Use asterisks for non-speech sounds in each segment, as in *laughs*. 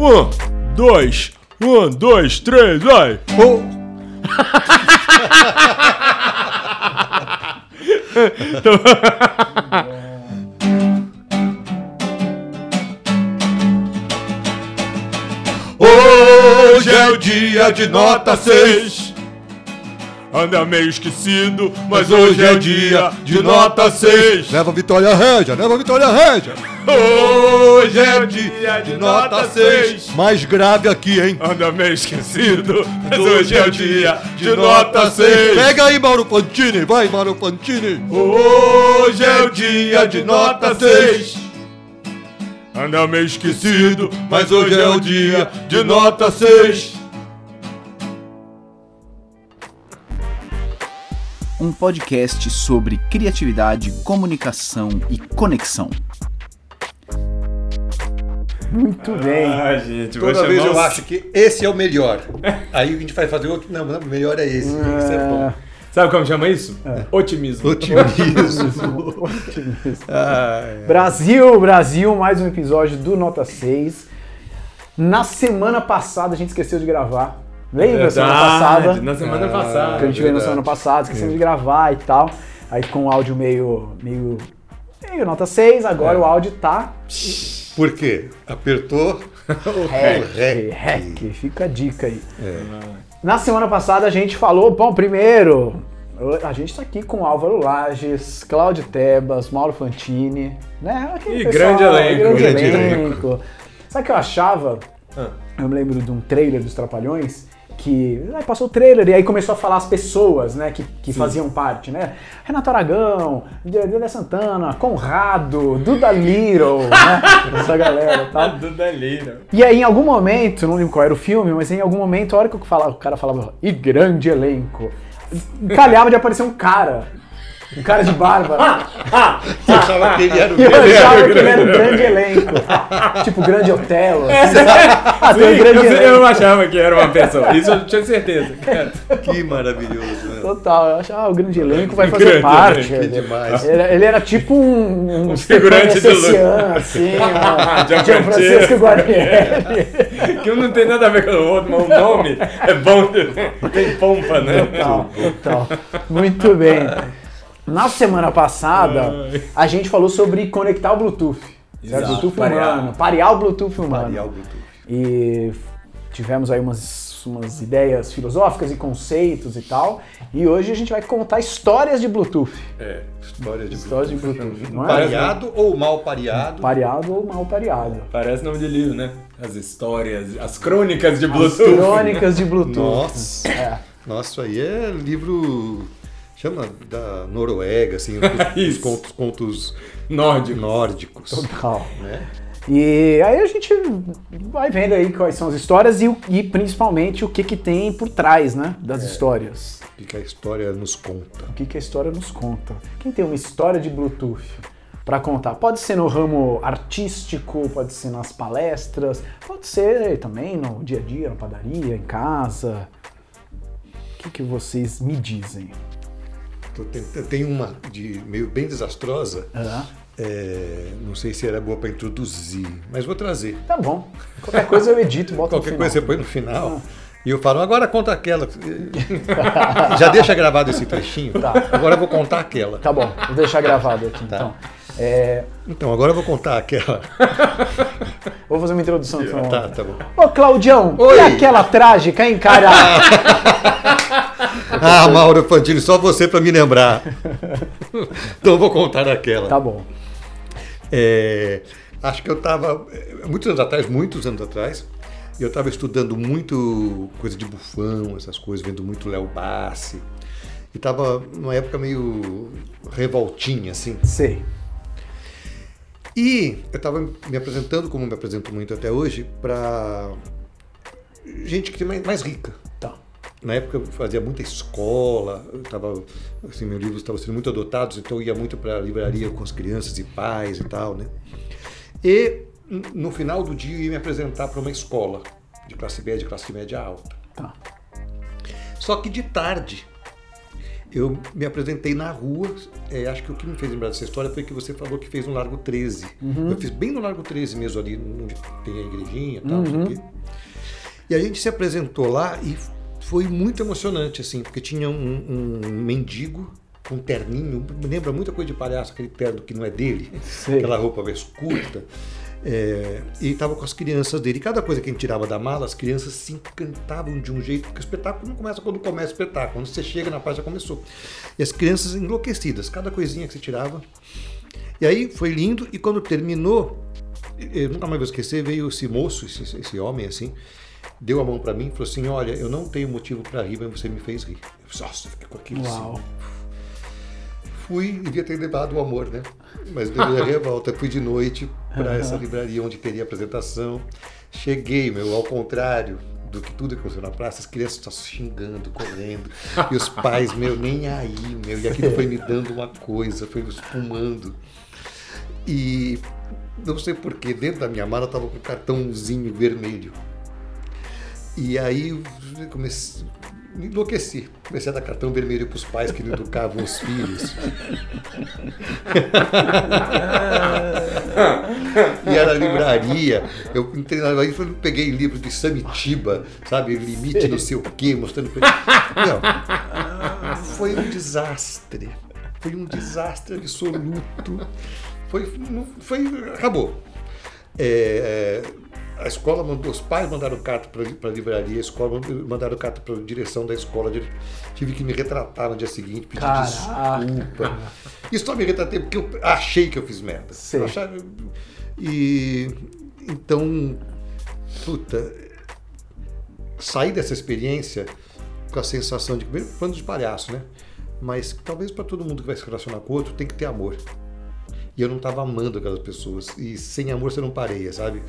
Um, dois, um, dois, três, vai! Oh. *laughs* Hoje é o dia de nota 6. Anda meio esquecido, mas hoje é o dia de nota 6. Leva Vitória Régia, leva Vitória Régia. Hoje é o dia de nota 6. Mais grave aqui, hein? Anda meio esquecido, mas hoje é o dia de nota 6. Pega aí, Mauro Fantini. Vai, Mauro Fantini. Hoje é o dia de nota 6. Anda meio esquecido, mas hoje é o dia de nota 6. Um podcast sobre criatividade, comunicação e conexão. Muito bem. Ah, gente, Toda vez eu acho que esse é o melhor. Aí a gente vai fazer outro. Não, não, o melhor é esse. Isso é bom. Sabe como chama isso? Otimismo. Otimismo. *laughs* Brasil, Brasil, mais um episódio do Nota 6. Na semana passada a gente esqueceu de gravar. Lembra semana passada? Na semana Ah, passada. Que a gente veio na verdade. semana passada, esquecemos de gravar e tal. Aí ficou um áudio meio. meio. meio nota 6, agora o áudio tá. Por quê? Apertou. *laughs* Rec, rec. rec. Fica a dica aí. Na semana passada a gente falou, bom, primeiro, a gente tá aqui com Álvaro Lages, Cláudio Tebas, Mauro Fantini, né? Aquele Ih, grande elenco, grande, grande elenco. Sabe o que eu achava? Ah. Eu me lembro de um trailer dos Trapalhões que aí passou o trailer e aí começou a falar as pessoas, né, que, que faziam parte, né? Renato Aragão, Dedé Santana, Conrado, Duda Little, né? *laughs* Essa galera e tal. Do Delírio. E aí, em algum momento, não lembro qual era o filme, mas em algum momento, a hora que eu falava, o cara falava, e grande elenco, calhava de aparecer um cara. Um cara de barba. Você achava que ele era o eu grande. achava que ele era um grande elenco. tipo, grande Otelo. assim? Ah, tem um grande eu, eu elenco. achava que era uma pessoa. Isso eu tinha certeza. Cara. Que maravilhoso, né? Total, eu achava, ah, o grande elenco vai fazer Grande parte. Que demais. Ele, ele era tipo um, um, figurante de Stefano assim, *laughs* um Gianfrancesco. Gianfrancesco Guarnieri. *laughs* Que um não tem nada a ver com o outro, mas o nome é bom. *laughs* Tem pompa, né? Total, total. Muito bem. Na semana passada, a gente falou sobre conectar o Bluetooth. Certo? Exato, Bluetooth parear. humano, parear o Bluetooth humano. Variar o Bluetooth. E tivemos aí umas, umas ideias filosóficas e conceitos e tal. E hoje a gente vai contar histórias de Bluetooth. É. História de Histórias de Bluetooth, não é? Pareado ou mal pareado? Pareado ou mal pareado. Parece nome de livro, né? As histórias, as crônicas de As Bluetooth. crônicas de Bluetooth. Nossa. É. Nossa, isso aí é livro. Chama da Noruega, assim, os, *laughs* contos, contos Nórdico. nórdicos. Total. Né? E aí a gente vai vendo aí quais são as histórias e, e principalmente o que, que tem por trás, né, das histórias. O que a história nos conta. O que, que a história nos conta. Quem tem uma história de Bluetooth para contar? Pode ser no ramo artístico, pode ser nas palestras, pode ser também no dia a dia, na padaria, em casa. O que, que vocês me dizem? Tenho uma de meio bem desastrosa. Ah, É, não sei se era boa para introduzir, mas vou trazer. tá bom. Qualquer coisa eu edito, boto Qualquer no coisa você final. põe no final. E eu falo, agora conta aquela. *laughs* *laughs* Já deixa gravado esse trechinho. Tá. Agora eu vou contar aquela. Tá bom, vou deixar gravado aqui Tá. então. É, Então, agora eu vou contar aquela. *laughs* vou fazer uma introdução então. Tá, tá bom. Ô, Claudião, Oi. e aquela trágica, hein, cara? *laughs* Ah, Mauro Fantini, só você para me lembrar. *laughs* Então eu vou contar aquela. tá bom. É, acho que eu estava, muitos anos atrás, muitos anos atrás, eu estava estudando muito coisa de bufão, essas coisas, vendo muito Léo Bassi. E estava numa época meio revoltinha, assim. Sei. E eu estava me apresentando, como me apresento muito até hoje, para gente que tem mais, mais rica. Na época eu fazia muita escola, eu tava, assim, meus livros estavam sendo muito adotados, então eu ia muito para a livraria com as crianças e pais e tal, né? E no final do dia eu ia me apresentar para uma escola de classe média, classe média alta. Tá. Só que de tarde eu me apresentei na rua. É, acho que o que me fez lembrar dessa história foi que você falou que fez no Largo 13. Eu fiz bem no Largo 13 mesmo, ali onde tem a igrejinha e tal. quê. E a gente se apresentou lá e foi muito emocionante, assim, porque tinha um, um mendigo com um terninho, me lembra muita coisa de palhaço, aquele terno que não é dele, Sei. aquela roupa mais curta. É, e estava com as crianças dele. E cada coisa que a gente tirava da mala, as crianças se encantavam de um jeito, porque o espetáculo não começa quando começa o espetáculo, quando você chega na parte já começou. E as crianças enlouquecidas, cada coisinha que você tirava. E aí foi lindo, e quando terminou, eu nunca mais vou esquecer, veio esse moço, esse, esse homem assim, deu a mão para mim e falou assim: Olha, eu não tenho motivo para rir, mas você me fez rir. Eu Nossa, fiquei com aquilo Uau. assim. Fui devia ter levado o amor, né? Mas deu a *laughs* revolta. Fui de noite para essa livraria onde teria apresentação. Cheguei, meu, ao contrário do que tudo que aconteceu na praça, as crianças estavam xingando, correndo, e os pais, meu, nem aí, meu, e aquilo foi me dando uma coisa, foi me espumando. E não sei porquê, dentro da minha mala estava com um cartãozinho vermelho. E aí comecei, me enlouqueci. Comecei a dar cartão vermelho para os pais que não educavam os filhos. e era livraria. Eu entrei na livraria e peguei livro de Samitiba, sabe? Limite não sei o quê, mostrando pra ele. Não, foi um desastre. Foi um desastre absoluto. Foi, foi, acabou. É, é, a escola mandou, os pais mandaram carta para a livraria, a escola mandaram carta para a direção da escola. Tive que me retratar no dia seguinte, pedir Caraca. desculpa. Isso só me retratei porque eu achei que eu fiz merda. Achava- e então, puta, saí dessa experiência com a sensação de primeiro plano de palhaço, né? Mas talvez para todo mundo que vai se relacionar com o outro tem que ter amor. E eu não estava amando aquelas pessoas. E sem amor você não pareia, sabe?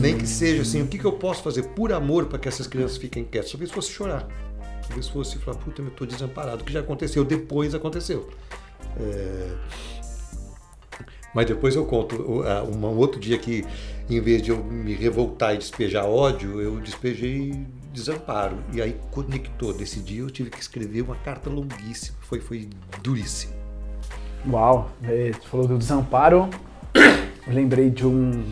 Nem que seja assim, o que, que eu posso fazer por amor para que essas crianças fiquem quietas? Talvez fosse chorar. Talvez fosse falar, puta, eu estou desamparado. O que já aconteceu, depois aconteceu. É, Mas depois eu conto um outro dia que, em vez de eu me revoltar e despejar ódio, eu despejei desamparo. E aí conectou. Desse dia eu tive que escrever uma carta longuíssima. Foi, foi duríssimo. Uau, é, tu falou do desamparo. Eu lembrei de um.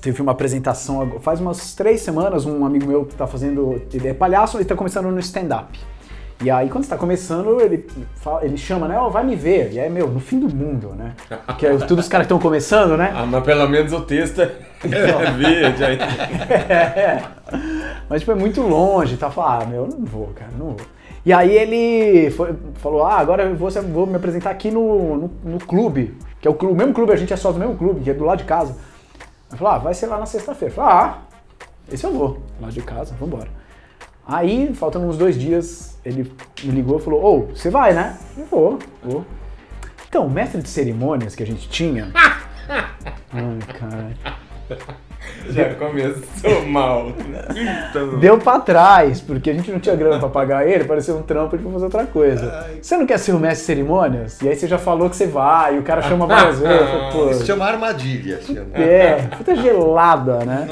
Teve uma apresentação faz umas três semanas. Um amigo meu tá fazendo. Ele é palhaço, ele tá começando no stand-up. E aí, quando você tá começando, ele, fala- ele chama, né? Ó, vai me ver. E aí, meu, no fim do mundo, né? Porque é todos os caras que estão começando, né? Ah, mas pelo menos o texto é *laughs* é verde. Aí. É. Mas, tipo, é muito longe, tá? Fala, ah, meu, eu não vou, cara, não vou. E aí ele foi- falou, ah, agora eu vou, vou me apresentar aqui no, no, no clube, que é o, clube, o mesmo clube, a gente é sócio do mesmo clube, que é do lado de casa. Ele falou, ah, vai ser lá na sexta-feira. Falei, ah, esse eu vou, lá de casa, vambora. Aí, faltando uns dois dias, ele me ligou e falou, ô, você vai, né? Eu vou, vou. Então, o mestre de cerimônias que a gente tinha... *laughs* Ai, cara... Já começou mal. Então, Deu pra trás, porque a gente não tinha grana pra pagar ele, parecia um trampo de fazer outra coisa. Você não quer ser o mestre de cerimônias? E aí você já falou que você vai, e o cara chama várias vezes. eu falei, Isso chama armadilha. Chama. é, puta gelada, né?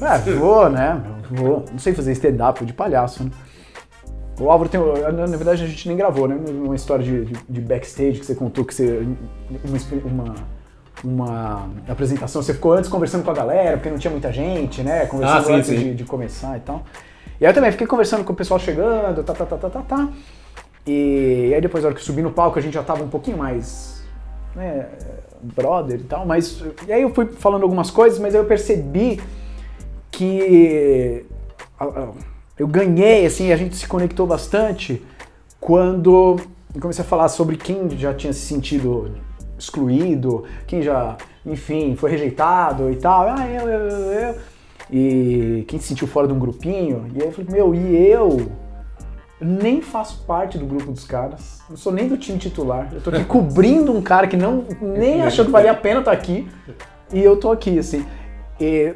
Ah, vou, né? Vou. Não sei fazer stand-up de palhaço, né? O Álvaro tem. Na na verdade, a gente nem gravou, né? Uma história de, de- de backstage que você contou que você. Uma, uma, uma apresentação, você ficou antes conversando com a galera, porque não tinha muita gente, né? Conversando Ah, sim, antes sim. De, de começar e tal. E aí eu também fiquei conversando com o pessoal chegando, tá, tá, tá, tá, tá, tá. E aí depois, na hora que eu subi no palco, a gente já tava um pouquinho mais. né? Brother e tal, mas. E aí eu fui falando algumas coisas, mas aí eu percebi que eu ganhei, assim, a gente se conectou bastante quando eu comecei a falar sobre quem já tinha se sentido excluído, quem já, enfim, foi rejeitado e tal. Ah, eu, eu, eu. E quem se sentiu fora de um grupinho. E aí eu falei, meu, e eu? Nem faço parte do grupo dos caras. Não sou nem do time titular. Eu tô aqui *laughs* cobrindo um cara que não nem *laughs* achou que valia a pena estar aqui. E eu tô aqui, assim. E,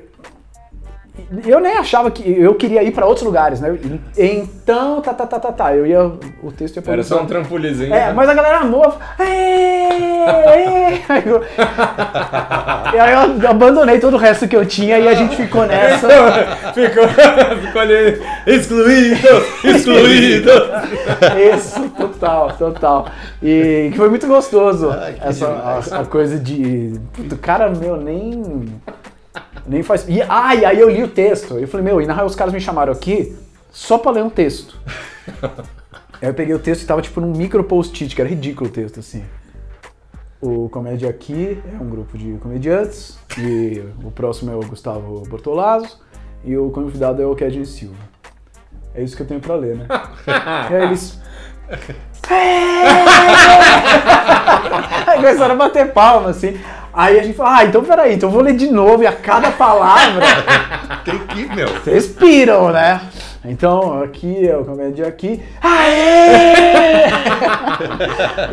eu nem achava que eu queria ir pra outros lugares, né? Então, tá, tá, tá, tá, tá. Eu ia. O texto ia Era só um trampolizinho. É, né? mas a galera amou. *laughs* E aí eu abandonei todo o resto que eu tinha e a gente ficou nessa. ficou, ficou ali, excluído, excluído. Isso, total, total. E que foi muito gostoso. Ai, que essa a, a coisa de. Puto, cara, meu, nem. Nem faz. E, ah, e aí eu li o texto. Eu falei, meu, e na real os caras me chamaram aqui só pra ler um texto. *laughs* aí eu peguei o texto e tava tipo num micro post-it, que era ridículo o texto, assim. O Comédia Aqui é um grupo de comediantes. E o próximo é o Gustavo Bortolazzo. E o convidado é o Kedin Silva. É isso que eu tenho pra ler, né? *laughs* e aí eles. *laughs* Aí começaram a bater palma, assim. Aí a gente falou, ah, então peraí, então eu vou ler de novo e a cada palavra *laughs* Tem que, meu. vocês piram, né? Então, aqui é o comédia aqui. Aê!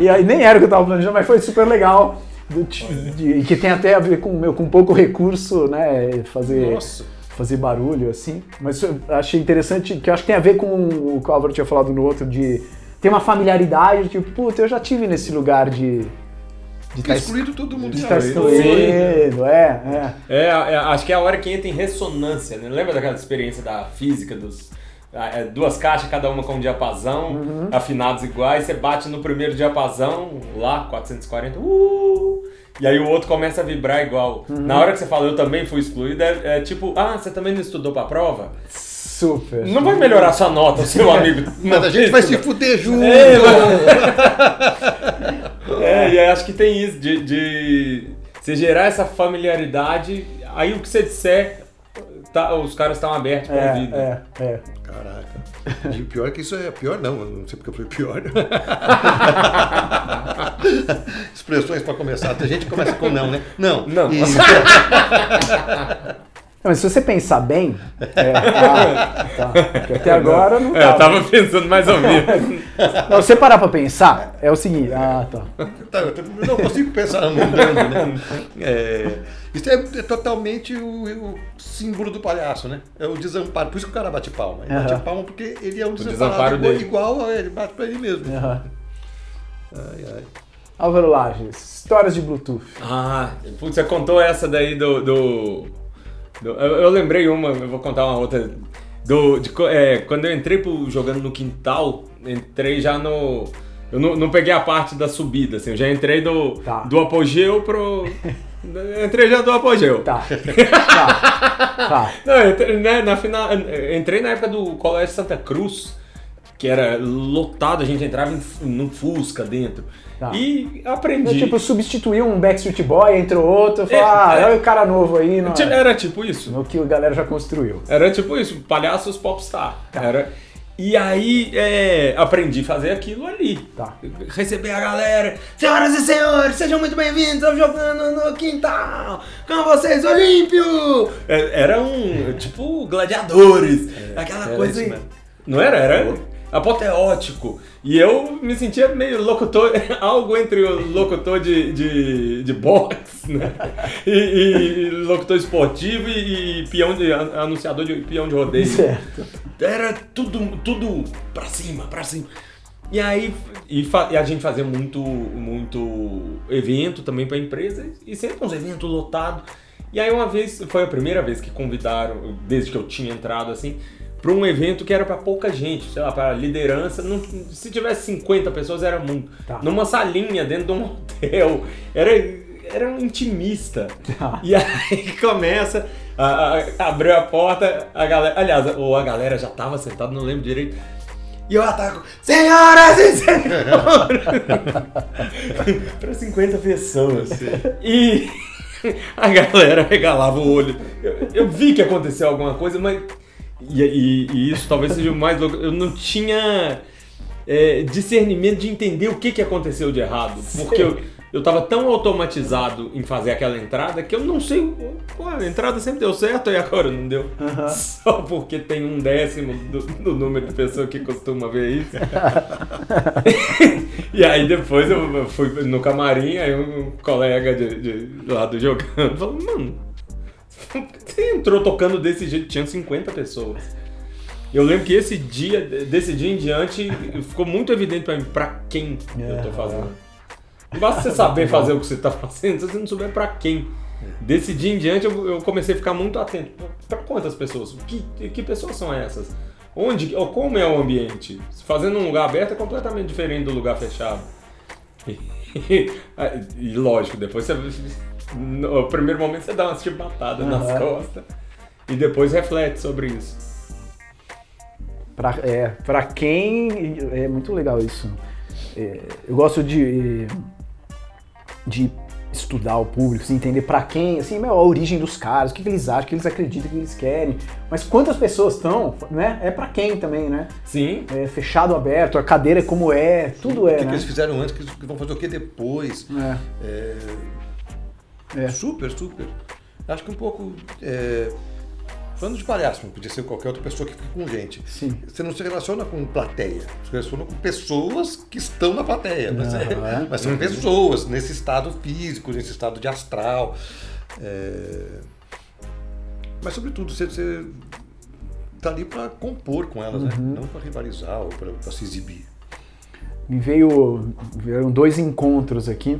*laughs* e aí nem era o que eu tava planejando, mas foi super legal. De- que tem até a ver com, meu, com pouco recurso, né? Fazer, Nossa. fazer barulho, assim. Mas eu achei interessante, que eu acho que tem a ver com o que o Álvaro tinha falado no outro, de ter uma familiaridade, tipo, puta, eu já tive nesse lugar de. Estar excluído todo mundo. de sabe? estar excluído, é, é. É, é, acho que é a hora que entra em ressonância, né? Lembra daquela experiência da física dos ah, é, duas caixas, cada uma com um diapasão, Uhum. afinados iguais, você bate no primeiro diapasão, lá, 440, uh, e aí o outro começa a vibrar igual. Uhum. Na hora que você fala, eu também fui excluído, é, é tipo, ah, você também não estudou pra prova? Super. Não vai melhorar sua nota, seu *laughs* amigo. Mas a gente vai se fuder junto. É, É, *laughs* e aí acho que tem isso, de, de você gerar essa familiaridade, aí o que você disser, tá, os caras estão abertos para ouvir. É, é, é. Caraca. E pior que isso é pior, não. Eu não sei porque eu falei pior. *laughs* Expressões pra começar. A gente começa com não, né? Não. Não. E- *laughs* Não, mas se você pensar bem, é, ah, *laughs* tá, porque até agora não É, eu tava. tava pensando mais ou menos. *laughs* Não, se você parar pra pensar, é o seguinte, ah, tá. *laughs* Tá, eu não consigo pensar no mudando, né? É, isso é, é totalmente o, o símbolo do palhaço, né? É o desamparo. Por isso que o cara bate palma. Ele bate Aham. palma porque ele é um desamparo desamparado igual, dele. igual a ele, bate pra ele mesmo. Aham. Ai, ai. Álvaro Lages, histórias de Bluetooth. Ah, putz, você contou essa daí do, do- eu, eu lembrei uma, eu vou contar uma outra. Do, de é, quando eu entrei pro, jogando no quintal, entrei já no. Eu não, não peguei a parte da subida, assim, eu já entrei do, Tá. do apogeu pro. entrei já do apogeu. Tá. Tá. *laughs* Tá. Não, entrei, né, na final, entrei na época do Colégio Santa Cruz, que era lotado, a gente entrava em, num Fusca dentro. Tá. E Eu, aprendi. tipo, substituiu um Backstreet Boy, entrou outro, falou, É, ah, é. olha o cara novo aí no, Tipo, Era tipo isso. no que a galera já construiu. Era tipo isso, palhaços popstar. Tá. Era... E aí é, aprendi a fazer aquilo ali. Tá. Receber a galera. Senhoras e senhores, sejam muito bem-vindos. Estamos jogando no quintal. Com vocês, Olímpio. É, Era um, tipo, gladiadores. aquela era coisa. isso mesmo. Não era? Era apoteótico. E eu me sentia meio locutor, *laughs* algo entre o locutor de, de, de boxe, né? E, e locutor esportivo e, e peão de, anunciador de peão de rodeio. Certo. Era tudo, tudo pra cima, pra cima. E aí, e, e a gente fazia muito, muito evento também pra empresa, e sempre uns eventos lotados. E aí uma vez, foi a primeira vez que convidaram, desde que eu tinha entrado assim, pra um evento que era pra pouca gente, sei lá, pra liderança. Não- se tivesse 50 pessoas era muito. Tá. Numa salinha dentro de um *laughs* hotel. Era, era um intimista. Tá. E aí *laughs* começa, a, a- abriu a porta, a galera. Aliás, ou a galera já tava sentada, não lembro direito. E eu ataco, senhoras e senhores! *laughs* para 50 pessoas. E a galera regalava o olho. Eu, eu vi que aconteceu alguma coisa, mas. E, e- e isso talvez seja o mais louco. Eu não tinha é, discernimento de entender o que, que aconteceu de errado. Porque eu, eu tava tão automatizado em fazer aquela entrada que eu não sei. Pô, a entrada sempre deu certo e agora não deu. *laughs* Só porque tem um décimo do, do número de pessoas que costuma ver isso. *laughs* e aí depois eu fui no camarim, aí um colega de, de lá do jogando falou, mano, Você entrou tocando desse jeito, tinha 50 pessoas. Eu lembro que esse dia, desse dia em diante, ficou muito evidente pra mim pra quem eu tô fazendo. Não basta você saber fazer o que você tá fazendo, se você não souber pra quem. Desse dia em diante eu, eu comecei a ficar muito atento. Pra quantas pessoas? Que, que pessoas são essas? Onde, ou como é o ambiente? Fazendo um lugar aberto é completamente diferente do lugar fechado. *laughs* E, e lógico, depois você. No primeiro momento você dá umas chibatadas nas Aham. costas. E depois reflete sobre isso. Pra, é, pra quem. É muito legal isso. É, eu gosto de. de estudar o público, assim, entender pra quem, assim, meu, a origem dos caras, o que, que eles acham, o que eles acreditam, o que eles querem. Mas quantas pessoas estão, né? É pra quem também, né? Sim, É fechado, aberto, a cadeira é como é, tudo é, o que, que né? eles fizeram antes, que eles vão fazer o que depois. É. É, É. Super, super. Acho que um pouco. É, falando de palhaço, não podia ser qualquer outra pessoa que fica com gente. Sim. Você não se relaciona com plateia, você se relaciona com pessoas que estão na plateia. Mas, é- é. mas são pessoas nesse estado físico, nesse estado de astral. É, Mas, sobretudo, você, você tá ali para compor com elas, né? não para rivalizar ou para se exibir. Me veio. Vieram dois encontros aqui.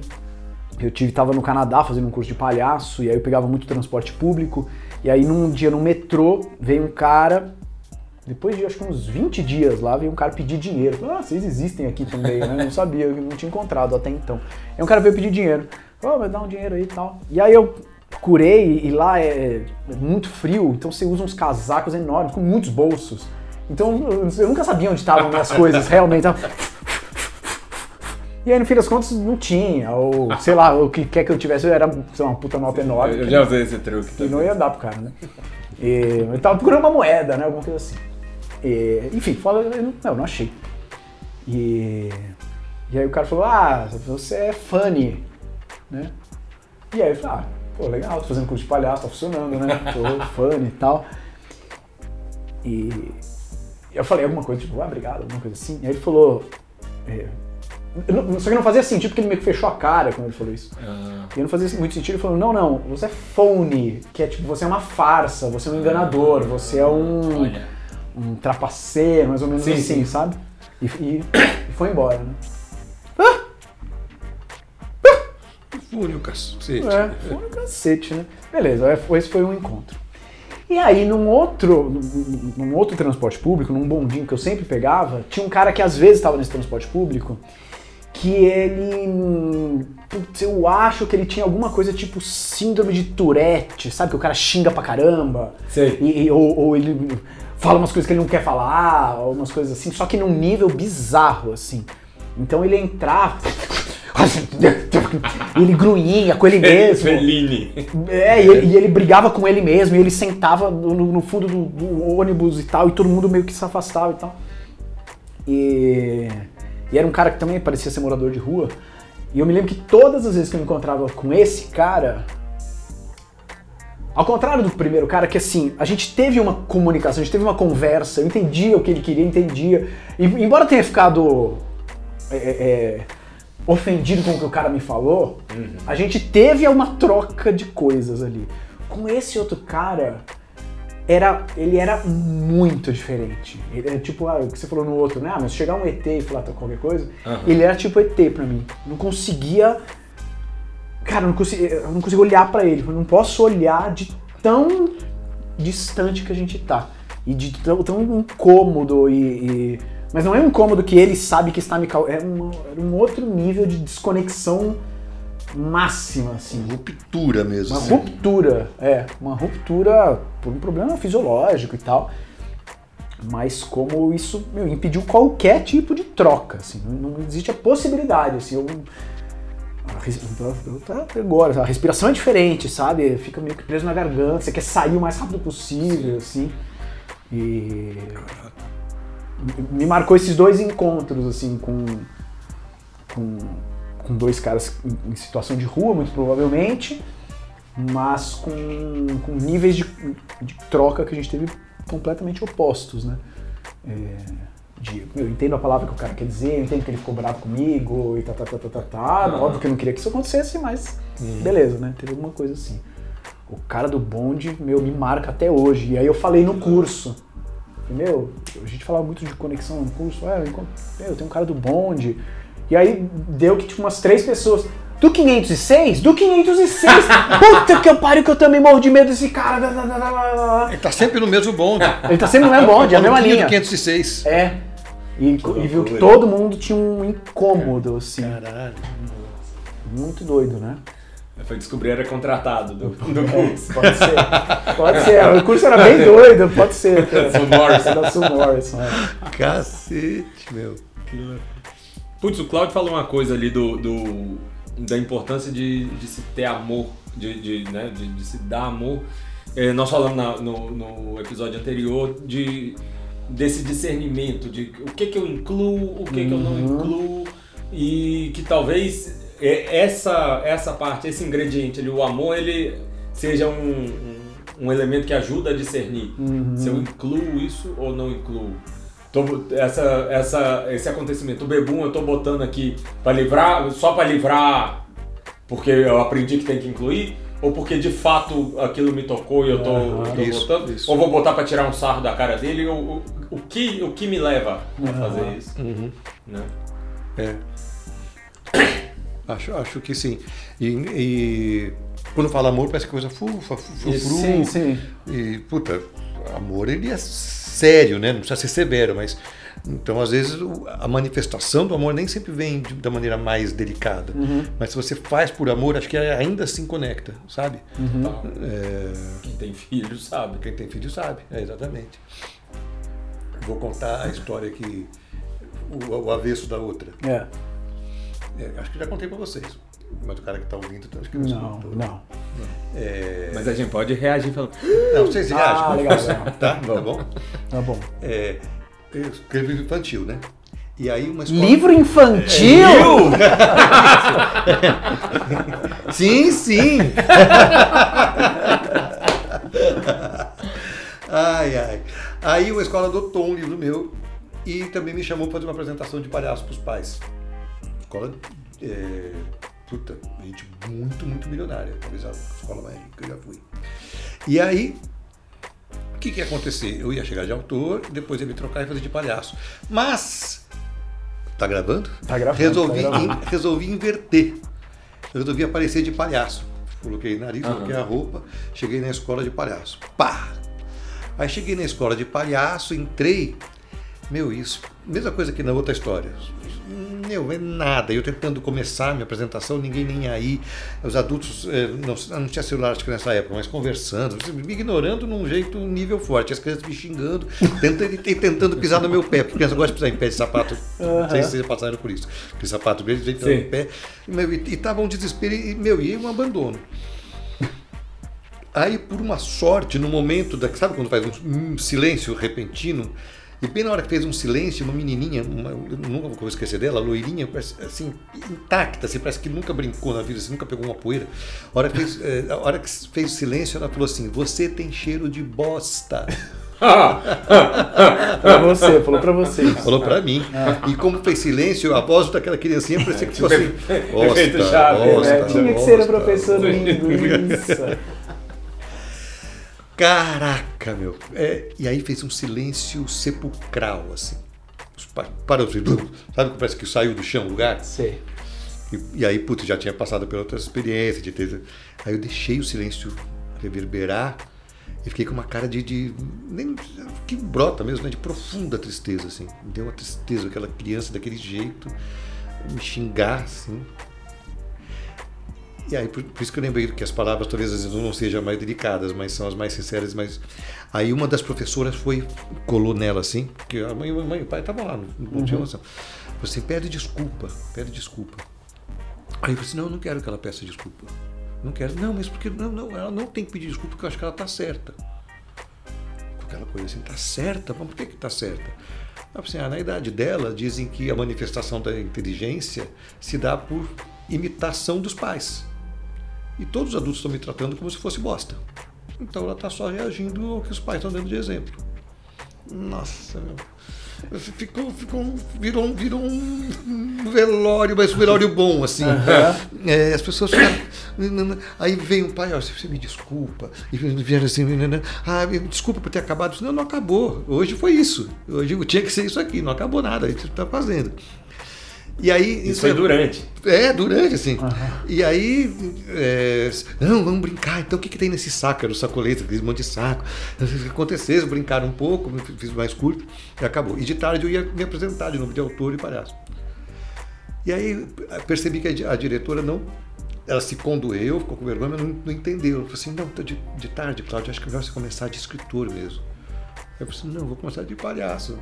Eu tive, tava no Canadá fazendo um curso de palhaço, e aí eu pegava muito transporte público. E aí num dia no metrô veio um cara, depois de acho que uns 20 dias lá, veio um cara pedir dinheiro. Falei, ah, vocês existem aqui também, né? Eu não sabia, eu não tinha encontrado até então. Aí um cara veio pedir dinheiro. Falei, oh, vai dar um dinheiro aí e tal. E aí eu procurei, e lá é, é muito frio, então você usa uns casacos enormes, com muitos bolsos. Então eu eu nunca sabia onde estavam minhas coisas, *laughs* realmente. E aí, no fim das contas, não tinha. Ou, sei lá, o que quer que eu tivesse era sei lá, uma puta nota enorme. eu já usei esse truque. e não ia dar pro cara, né? E, eu tava procurando uma moeda, né? Alguma coisa assim. E, enfim, fala, eu não, não, não achei. E, e aí o cara falou, ah, você é funny, né? E aí eu falei, ah, pô, legal, tô fazendo curso de palhaço, tá funcionando, né? Tô funny e tal. E eu falei alguma coisa, tipo, ah, obrigado, alguma coisa assim. E aí ele falou, é, eu só que não fazia sentido porque ele meio que fechou a cara quando ele falou isso. Ah, E não fazia muito sentido, ele falou, não, não, você é phony, que é tipo, você é uma farsa, você é um enganador, você é um, olha. um trapaceiro, mais ou menos Sim, assim, sim. sabe? E, e- e foi embora, né? Fúrio, cacete. É, foi um cacete, né? Beleza, é, esse foi um encontro. E aí, num outro, num, num outro transporte público, num bondinho que eu sempre pegava, tinha um cara que às vezes estava nesse transporte público, que ele. Putz, eu acho que ele tinha alguma coisa tipo síndrome de Tourette, sabe? Que o cara xinga pra caramba. Sei. E, e- ou, ou ele fala umas coisas que ele não quer falar, ou umas coisas assim, só que num nível bizarro, assim. Então ele entrava. e *laughs* ele grunhinha com ele mesmo. Fellini. É, e ele, e ele brigava com ele mesmo, e ele sentava no, no fundo do, do ônibus e tal, e todo mundo meio que se afastava e tal. E, e era um cara que também parecia ser morador de rua. E eu me lembro que todas as vezes que eu me encontrava com esse cara. Ao contrário do primeiro cara, que assim, a gente teve uma comunicação, a gente teve uma conversa, eu entendia o que ele queria, entendia. E embora eu tenha ficado é, é, ofendido com o que o cara me falou, a gente teve uma troca de coisas ali. Com esse outro cara, era, ele era muito diferente. Ele é tipo, ah, o que você falou no outro, né? Ah, mas chegar um ET e falar qualquer coisa, Aham. ele era tipo ET pra mim. Não conseguia. Cara, eu não conseguia, eu não conseguia olhar pra ele. Eu não posso olhar de tão distante que a gente tá. E de tão, tão incômodo e, e- Mas não é um incômodo que ele sabe que está me causando. É um, era um outro nível de desconexão máxima, assim. Ruptura mesmo. Uma assim. ruptura, é, uma ruptura por um problema fisiológico e tal. Mas como isso meu, impediu qualquer tipo de troca, assim, não, não existe a possibilidade, assim, eu, agora, a respiração é diferente, sabe? Fica meio que preso na garganta, você quer sair o mais rápido possível, assim. E me marcou esses dois encontros, assim, com, com, com dois caras em, situação de rua, muito provavelmente, mas com, com níveis de, de troca que a gente teve completamente opostos, né? É, de, eu entendo a palavra que o cara quer dizer, eu entendo que ele ficou bravo comigo e tá, tá, tá, tá, tá, tá. Óbvio que eu não queria que isso acontecesse, mas beleza, né? Teve alguma coisa assim. O cara do bonde, meu, me marca até hoje. E aí eu falei no curso. Meu, a gente falava muito de conexão no curso. É, eu, encontro- meu, tem um cara do bonde. E aí deu que tipo umas três pessoas. Do 506? Do 506! *laughs* Puta que eu pariu que eu também morro de medo desse cara. Ele tá sempre no mesmo bonde. Ele tá sempre no mesmo *laughs* bonde, é a mesma linha. do 506. É. E, e viu que loucura. todo mundo tinha um incômodo, assim. Caralho. Muito doido, né? Foi descobrir era contratado do, do curso. Pode ser. Pode ser. *laughs* O curso era bem doido, pode ser. cara. Sue Morrison. Da Sue Morrison, é. Cacete, meu. Putz, o Claudio falou uma coisa ali do, do- da importância de, de se ter amor, de, de, né, de, de se dar amor. É, nós falamos na- no, no episódio anterior de, desse discernimento, de o que, que eu incluo, o que, que eu não incluo, e que talvez é, essa, essa parte, esse ingrediente ali, o amor, ele seja um, um, um elemento que ajuda a discernir se eu incluo isso ou não incluo. Tô, essa, essa, esse acontecimento, o bebum eu tô botando aqui para livrar, só para livrar, porque eu aprendi que tem que incluir, ou porque de fato aquilo me tocou e eu tô, Aham. tô Isso, botando, isso. ou vou botar para tirar um sarro da cara dele, ou, o, o, que, o que me leva a fazer isso, Uhum. né? É. *coughs* Acho, acho que sim. E, e quando fala amor, parece coisa fufa, frufru. Sim, sim. E, puta, amor ele é sério, né? Não precisa ser severo, mas. Então, às vezes, a manifestação do amor nem sempre vem de- da maneira mais delicada. Mas se você faz por amor, acho que ainda assim conecta, sabe? Tal. É, Quem tem filho sabe. quem tem filho sabe, é, exatamente. Vou contar a história que. O, o avesso da outra. É. É, acho que já contei pra vocês. Mas o cara que tá ouvindo, acho que Não, escutou. não. É... Mas a gente pode reagir falando. Não, vocês reagem. Ah, legal, legal. Tá, tá bom? Tá bom. É, eu escrevi infantil, né? E aí uma escola... Livro infantil? *laughs* Sim, sim! *laughs* ai, ai. Aí uma escola adotou um livro meu e também me chamou para fazer uma apresentação de palhaço para os pais. Escola, é, puta, gente muito, muito milionária. Talvez a escola mais rica que eu já fui. E aí, o que, que ia acontecer? Eu ia chegar de autor, depois ia me trocar e fazer de palhaço. Mas, tá gravando? Tá gravando, Resolvi, tá gravando. in- resolvi inverter. Eu resolvi aparecer de palhaço. Coloquei nariz, Aham. coloquei a roupa, cheguei na escola de palhaço. Pá! Aí cheguei na escola de palhaço, entrei. Meu, isso, mesma coisa que na outra história. Meu, é nada. Eu tentando começar a minha apresentação, ninguém nem aí. Os adultos, eh, não, não tinha celular acho que nessa época, mas conversando, me ignorando num jeito nível forte. As crianças me xingando, tentando, e tentando pisar no meu pé, porque criança gosta de pisar em pé de sapato. Não sei se vocês passaram por isso. Porque sapato jeito Sim. em pé. Meu, e, e tava um desespero, e, meu, e um abandono. Aí, por uma sorte, no momento da. Sabe quando faz um silêncio repentino? E bem na hora que fez um silêncio, uma menininha, uma, eu nunca vou esquecer dela, loirinha, assim, intacta, assim, parece que nunca brincou na vida, assim, nunca pegou uma poeira. A hora, que fez, eh, a hora que fez o silêncio, ela falou assim: Você tem cheiro de bosta. *laughs* Pra você, falou pra você. Falou pra mim. E como fez silêncio, a voz daquela criancinha parecia que fosse assim. Bosta, chave, bosta, É, tinha que ser o professor bosta. linguiça. *laughs* Caraca, meu. É, e aí fez um silêncio sepulcral, assim. Os pa- Parou, assim, sabe que parece que saiu do chão o lugar? Sei. E, e aí, putz, já tinha passado pela outra experiência de ter. Aí eu deixei o silêncio reverberar e fiquei com uma cara de. de nem, que brota mesmo, né? De profunda tristeza, assim. Me deu uma tristeza, aquela criança daquele jeito, me xingar, assim. E aí, por, por isso que eu lembrei que as palavras talvez às vezes não sejam mais delicadas, mas são as mais sinceras. Mas aí uma das professoras foi, colou nela assim, porque a mãe, a mãe e o pai estavam lá, não, tinha noção. Falou assim: pede desculpa, pede desculpa. Aí eu falei assim: não, eu não quero que ela peça desculpa. Não quero. Não, mas porque. Não, não, ela não tem que pedir desculpa porque eu acho que ela está certa. Aquela coisa assim: está certa? Mas por que está certa? Eu falei assim, ah, na idade dela, dizem que a manifestação da inteligência se dá por imitação dos pais. E todos os adultos estão me tratando como se fosse bosta. Então ela está só reagindo ao que os pais estão dando de exemplo. Nossa, meu. ficou, ficou, virou, um- virou um velório, mas um velório bom, assim. É, as pessoas ficaram. Aí vem o pai, ó, você me desculpa. E vieram assim, ah, me desculpa por ter acabado. Não, não acabou. Hoje foi isso. Hoje tinha que ser isso aqui, não acabou nada, a gente está fazendo. E aí. Isso foi durante. É, durante, assim. E aí, é, não, vamos brincar. Então, o que, que tem nesse saco? Era o sacoleta, aquele monte de saco. O que aconteceu? Brincaram um pouco, fiz mais curto e acabou. E de tarde eu ia me apresentar de novo de autor e palhaço. E aí percebi que a a diretora não. Ela se condoeu, ficou com vergonha, mas não, não entendeu. Ela falou assim: não, de, de tarde, Cláudio, acho que é melhor você começar de escritor mesmo. Eu falei assim: não, vou começar de palhaço.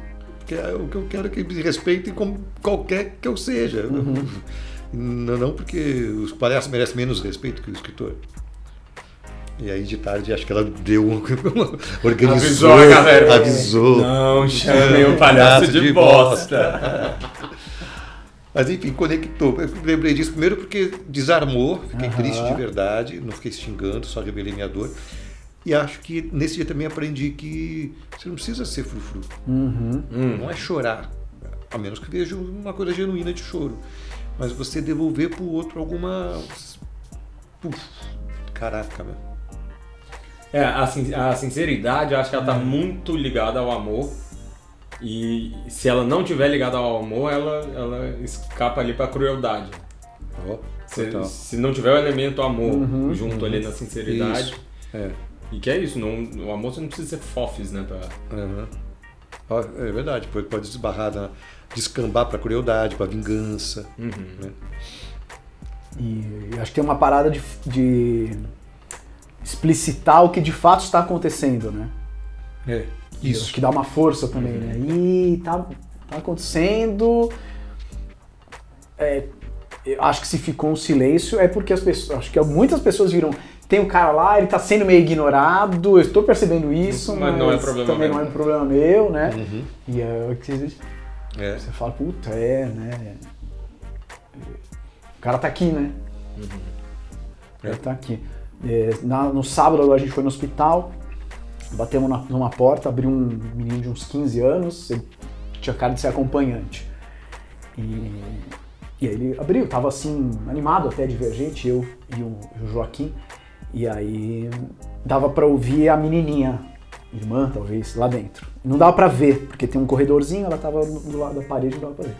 Porque é o que eu quero é que me respeitem como qualquer que eu seja. Não, não porque os palhaços merecem menos respeito que o escritor. E aí de tarde acho que ela deu um. organizou, Avisou a galera. Avisou. Não chamem o palhaço de, bosta. *laughs* Mas enfim, conectou. Eu lembrei disso primeiro porque desarmou, fiquei triste de verdade, não fiquei xingando, só revelei minha dor. E acho que nesse dia também aprendi que você não precisa ser frufru. Não é chorar, a menos que veja uma coisa genuína de choro. Mas você devolver pro outro alguma. Puf, caraca, meu. É, a, sin- a sinceridade, eu acho que ela tá muito ligada ao amor. E se ela não tiver ligada ao amor, ela, ela escapa ali pra crueldade. Ó, Se, se não tiver o elemento amor junto ali na sinceridade. Isso. É. E que é isso, não, o amor você não precisa ser fofes, né? Pra. Ó, É verdade, pode, pode desbarrar, na, descambar pra crueldade, pra vingança. Uhum. né? E eu acho que tem uma parada de, de explicitar o que de fato está acontecendo, né? É. Acho Isso. que dá uma força também, né? E tá, tá acontecendo. É, eu acho que se ficou um silêncio é porque as pessoas. Acho que muitas pessoas viram. Tem um cara lá, ele tá sendo meio ignorado, eu estou percebendo isso, Mas mas, não é problema também meu. não é problema meu, né? Uhum. E é o que você, É. você fala, puta, é, né? O cara tá aqui, né? Ele tá aqui. É, na- no sábado agora a gente foi no hospital, batemos na- numa porta, abriu um menino de uns 15 anos, ele tinha cara de ser acompanhante. E, e aí ele abriu, tava assim, animado até de ver a gente, eu e o, e o Joaquim. E aí dava pra ouvir a menininha, irmã talvez, lá dentro. Não dava pra ver, porque tem um corredorzinho, ela tava do do lado da parede, não dava pra ver.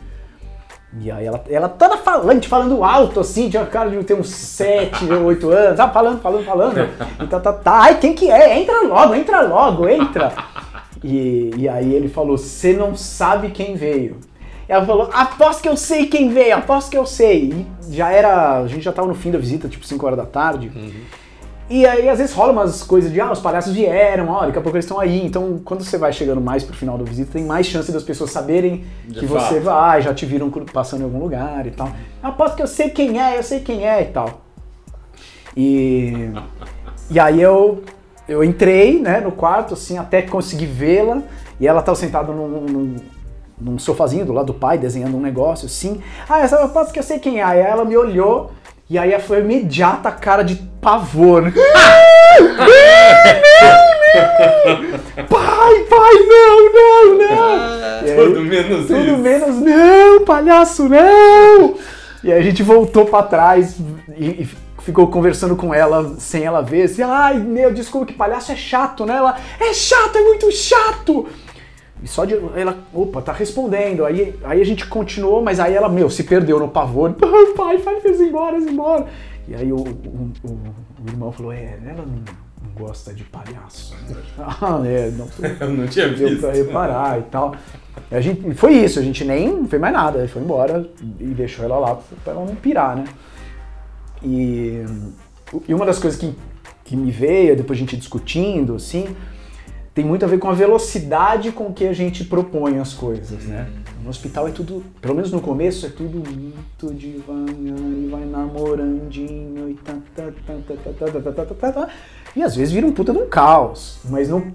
E aí ela, ela toda falante, falando alto, assim, tinha cara de ter uns 7, 8 anos, ah, falando, falando, falando. E tá, tá, tá, ai, quem que é? Entra logo, entra logo, entra. E, e aí ele falou, você não sabe quem veio. E ela falou, aposto que eu sei quem veio, aposto que eu sei. E já era, a gente já tava no fim da visita, tipo 5 horas da tarde. E aí, às vezes, rola umas coisas de, ah, os palhaços vieram, ó, daqui a pouco eles estão aí. Então, quando você vai chegando mais pro final da visita, tem mais chance das pessoas saberem De que fato. você vai, já te viram passando em algum lugar e tal. Aposto que eu sei quem é, eu sei quem é e tal. E, e aí eu, eu entrei, né, no quarto, assim, até conseguir vê-la. E ela tava sentada num, num, num sofazinho do lado do pai, desenhando um negócio, assim. Ah, essa eu aposto que eu sei quem é. Aí ela me olhou, e aí foi imediata a cara de pavor. *laughs* *laughs* pai, pai, não, não, não! Aí- Tudo menos tudo isso. menos, não, palhaço, não! E aí a gente voltou pra trás e, e ficou conversando com ela sem ela ver. Assim, Ai, meu, desculpa, que palhaço é chato, né? Ela, é chato, é muito chato! E só de. Ela, opa, tá respondendo. Aí, aí a gente continuou, mas aí ela, meu, se perdeu no pavor. *laughs* Pai, faz eles embora, eles embora. E aí o, o, o- o irmão falou: é, ela não, gosta de palhaço. *laughs* ah, é, não *laughs* Eu não tinha deu visto. pra reparar e tal. E a gente, foi isso, a gente nem fez mais nada, foi embora e deixou ela lá pra ela não pirar, né? E, e uma das coisas que, que me veio, depois a gente discutindo, assim, tem muito a ver com a velocidade com que a gente propõe as coisas, né? No hospital é tudo, pelo menos no começo, é tudo muito devagar e vai namorandinho e tá, tá, tá, tá, tá, tá, tá, tá, tá, tá, tá. E às vezes vira um puta de um caos, mas não,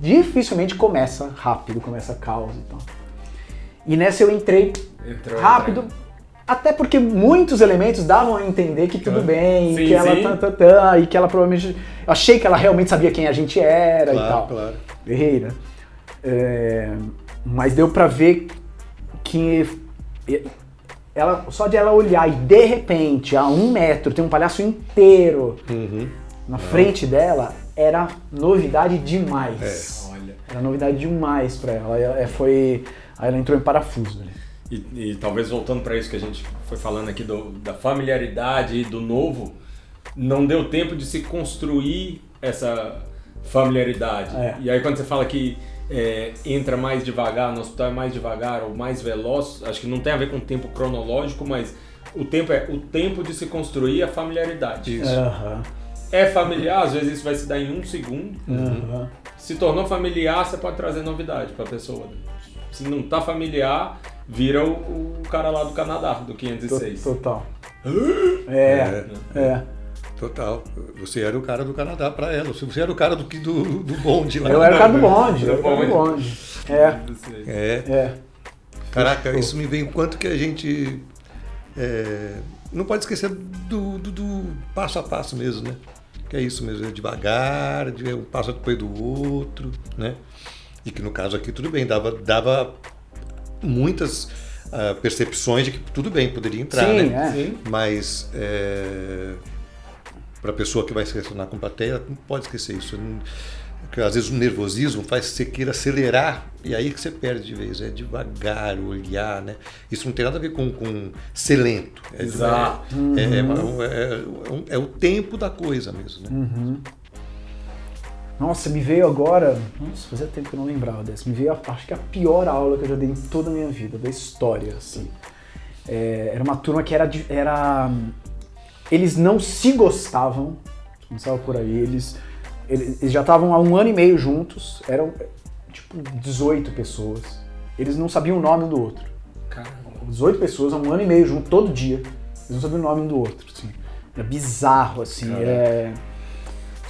dificilmente começa rápido, começa caos e tal. E nessa eu entrei Entrou, rápido, entrou. Até porque muitos elementos davam a entender que tudo Sim, bem, sim. que ela tá, tá, tá, e que ela provavelmente. Eu achei que ela realmente sabia quem a gente era e Claro, tal. claro. Errei, né? É, Mas deu pra ver que ela, só de ela olhar e de repente, a um metro, tem um palhaço inteiro Uhum. na frente dela, era novidade demais. É. Olha. Era novidade demais pra ela. Aí, é, foi, aí ela entrou em parafuso. ali. E, e talvez voltando para isso que a gente foi falando aqui do- da familiaridade e do novo, não deu tempo de se construir essa familiaridade. É. E aí quando você fala que é, entra mais devagar, no hospital é mais devagar ou mais veloz, acho que não tem a ver com o tempo cronológico, mas o tempo é o tempo de se construir a familiaridade. Isso. Aham, É familiar, às vezes isso vai se dar em um segundo. aham. Se tornou familiar, você pode trazer novidade para a pessoa. Se não tá familiar, vira o, o cara lá do Canadá, do To- 506. Total. É, é. Total. Você era o cara do Canadá para ela. Você era o cara do, que- do, do bonde lá. Eu era o cara do bonde, eu era o cara do Do bonde. É, É. é. Caraca, isso me vem o quanto que a gente é, não pode esquecer do, do- do passo a passo mesmo, né? Que é isso mesmo, é devagar, de um passo depois do outro, né? E que no caso aqui tudo bem, dava, dava muitas ah, percepções de que tudo bem, poderia entrar, Sim, né? é. Sim. Mas para a pessoa que vai se relacionar com plateia, não pode esquecer isso. Não- Porque às vezes o nervosismo faz que você queira acelerar e aí que você perde de vez. É devagar, olhar, né? Isso não tem nada a ver com, com ser lento. É, Exato. É, é, é- é- é o tempo da coisa mesmo, né? Nossa, me veio agora. Nossa, fazia tempo que eu não lembrava dessa. Me veio, a- acho que a pior aula que eu já dei em toda a minha vida, da história, assim. É, era uma turma que era, era. Eles não se gostavam. Começava por aí. Eles, eles, eles já estavam há um ano e meio juntos. Eram, tipo, 18 pessoas. Eles não sabiam o nome um do outro. Caramba. 18 pessoas há um ano e meio junto, todo dia. Eles não sabiam o nome um do outro, assim. Era bizarro, assim. é- Os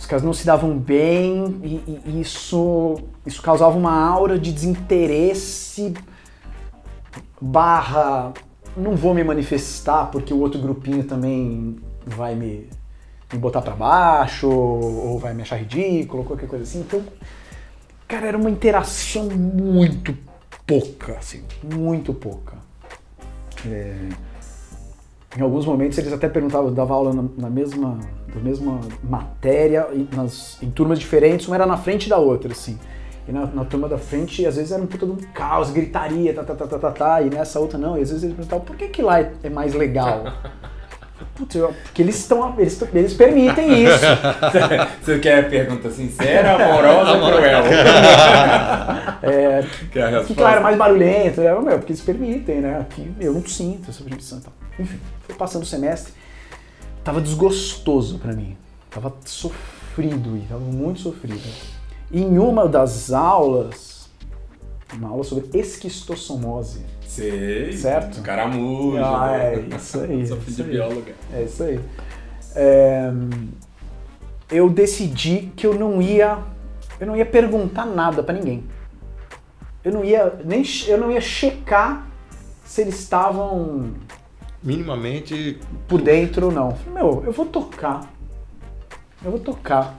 caras não se davam bem e, e- isso, isso causava uma aura de desinteresse barra não vou me manifestar porque o outro grupinho também vai me, me botar pra baixo ou, vai me achar ridículo, qualquer coisa assim. Então, cara, era uma interação muito pouca, assim, muito pouca. É, em alguns momentos eles até perguntavam, dava aula na, na mesma, na mesma matéria, e nas, em turmas diferentes, uma era na frente da outra, assim. E na, na turma da frente, às vezes era um puta de um caos, gritaria, tá, tá, tá, tá, tá, tá, e nessa outra não. E às vezes eles perguntavam, por que que lá é, é mais legal? *laughs* Putz, eu- porque eles estão, eles, eles permitem isso. *laughs* Você quer pergunta sincera, amorosa ou cruel? *laughs* É, que é que claro, é mais barulhento, né? Meu, porque eles permitem, né? Aqui eu não sinto essa permissão e tal. Enfim, foi passando o semestre, tava desgostoso pra mim. Tava sofrido, e tava muito sofrido. E em uma das aulas, uma aula sobre esquistossomose. Sei. Certo? Caramujo. Ah, é isso aí, *laughs* Sou filho de bióloga. É isso aí. É, eu decidi que eu não ia, eu não ia perguntar nada pra ninguém. Eu não ia nem, eu não ia checar se eles estavam Minimamente, por dentro não. Falei, Meu, eu vou tocar. Eu vou tocar.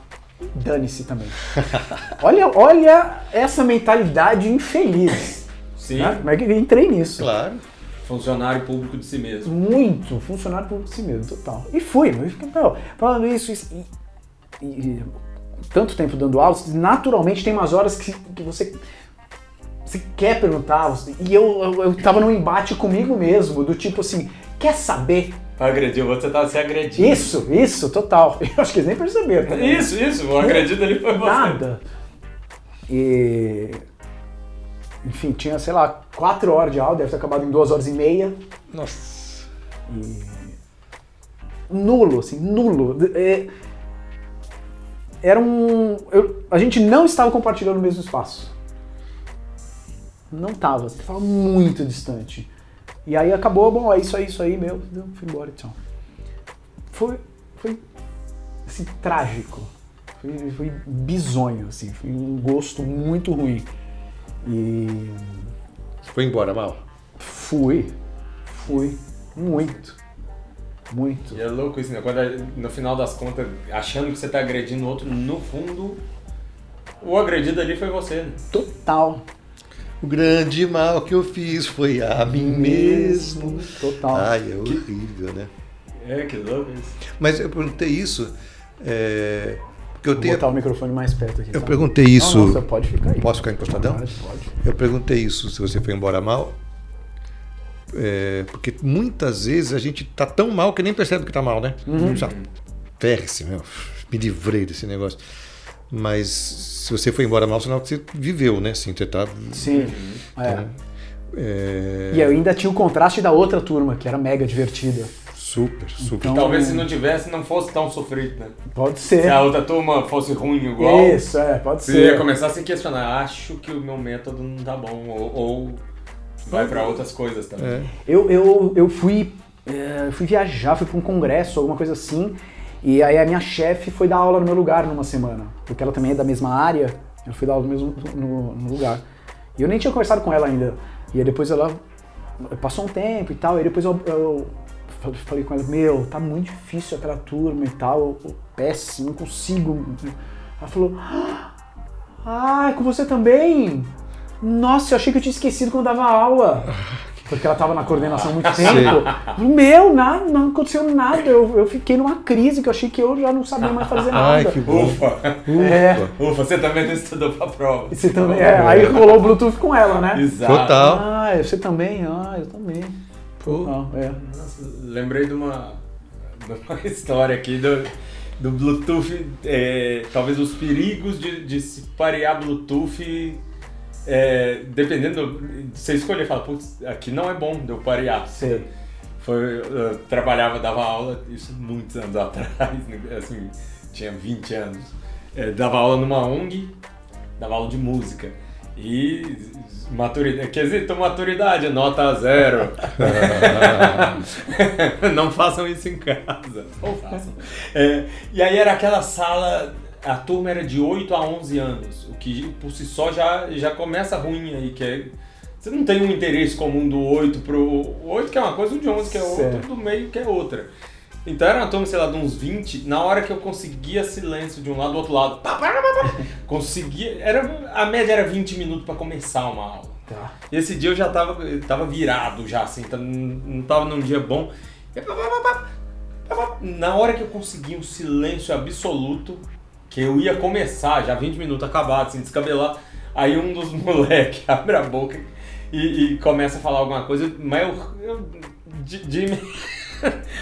Dane-se também. *laughs* olha, olha essa mentalidade infeliz. Sim. Né? Como é que eu entrei nisso? claro. Funcionário público de si mesmo. Muito, funcionário público de si mesmo, total. E fui, eu fiquei, meu, falando isso, isso e, e- tanto tempo dando aulas, naturalmente tem umas horas que, que você, você quer perguntar, você- e eu, eu, eu tava num embate comigo mesmo, do tipo assim, quer saber? Outro, você tava se agredindo. Isso, isso, total. *laughs* Eu acho que eles nem perceberam. tá? Isso, isso. O agredido ali foi você. Nada. E. Enfim, tinha, sei lá, quatro horas de aula, deve ter acabado em duas horas e meia. Nossa. E nulo, assim, nulo. É, Era um. eu- a gente não estava compartilhando o mesmo espaço. Não estava, estava muito distante. E aí acabou, bom, é isso aí, isso aí, meu, eu fui embora então. Foi, foi assim, trágico. Foi, foi bizonho, assim, foi um gosto muito ruim. E Você foi embora, Mal? fui, fui, muito, muito. E é louco isso, né? Quando é- no final das contas, achando que você tá agredindo o outro, no fundo, o agredido ali foi você, né? Total. O grande mal que eu fiz foi a mim mesmo. Total. Ai, é horrível, né? É, que louco isso. Mas eu perguntei isso. é, porque eu Vou tenho. botar o microfone mais perto aqui. Eu tá? perguntei isso. Não, não, você pode ficar aí. Posso ficar encostadão? Pode, pode. Eu perguntei isso, se você foi embora mal. É, porque muitas vezes a gente tá tão mal que nem percebe que tá mal, né? Uhum. Já ferre-se, meu. Me livrei desse negócio. Mas se você foi embora mal, sinal que você viveu, né? Assim, você tá. Sim. É. Então, é, E eu ainda tinha o contraste da outra turma, que era mega divertida. Super, super. Então- Talvez se não tivesse, não fosse tão sofrido, né? Pode Se ser. a outra turma fosse ruim igual, Isso, é, pode você ia ser. começar a se questionar. Acho que o meu método não tá bom. Ou, ou vai pra outras coisas também. É. Eu, eu, eu fui, é, fui viajar, fui para um congresso, alguma coisa assim, e aí a minha chefe foi dar aula no meu lugar numa semana, porque ela também é da mesma área, eu fui dar aula no mesmo no, no lugar. E eu nem tinha conversado com ela ainda. E aí depois ela passou um tempo e tal, e depois eu, eu falei com ela, meu, tá muito difícil aquela turma e tal, péssimo, não consigo. Ela falou, ah, é com você também? Nossa, eu achei que eu tinha esquecido quando eu dava aula. Porque ela tava na coordenação há muito tempo. Meu, nada, não aconteceu nada. Eu, eu fiquei numa crise que eu achei que eu já não sabia mais fazer nada. Ai, que bom. Ufa! É, Ufa, você também não estudou pra prova. você também, é, aí rolou o Bluetooth com ela, né? Exato. Total. Ah, você também? Ah, eu também. Pô. Ah, é. Nossa, lembrei de uma, de uma *laughs* história aqui do, do Bluetooth, é, talvez os perigos de, de se parear Bluetooth, é, dependendo, você escolher, fala, putz, aqui não é bom de eu parear. Sei. Foi, eu trabalhava, dava aula, isso muitos anos *laughs* atrás, né, assim, tinha 20 anos. É, dava aula numa ONG, dava aula de música. E maturidade, quer dizer, então maturidade, nota zero. *laughs* *laughs* Não façam isso em casa. Ou façam. É, e aí era aquela sala, a turma era de 8 a 11 anos, o que por si só já, já começa ruim aí, que é... Você não tem um interesse comum do 8 pro... O 8 que é uma coisa, o de 11 que é outra, Certo. do meio que é outra. Então era uma turma, sei lá, de uns 20, na hora que eu conseguia silêncio de um lado do outro lado, pá, pá, pá, conseguia... Era, a média era 20 minutos para começar uma aula. Tá. E esse dia eu já tava, tava virado já, assim, tá- não tava num dia bom. E. Na hora que eu consegui um silêncio absoluto, que eu ia começar, já 20 minutos acabado, assim, descabelar, aí um dos *laughs* moleques abre a boca e, e começa a falar alguma coisa, mas eu, eu de, de, *laughs*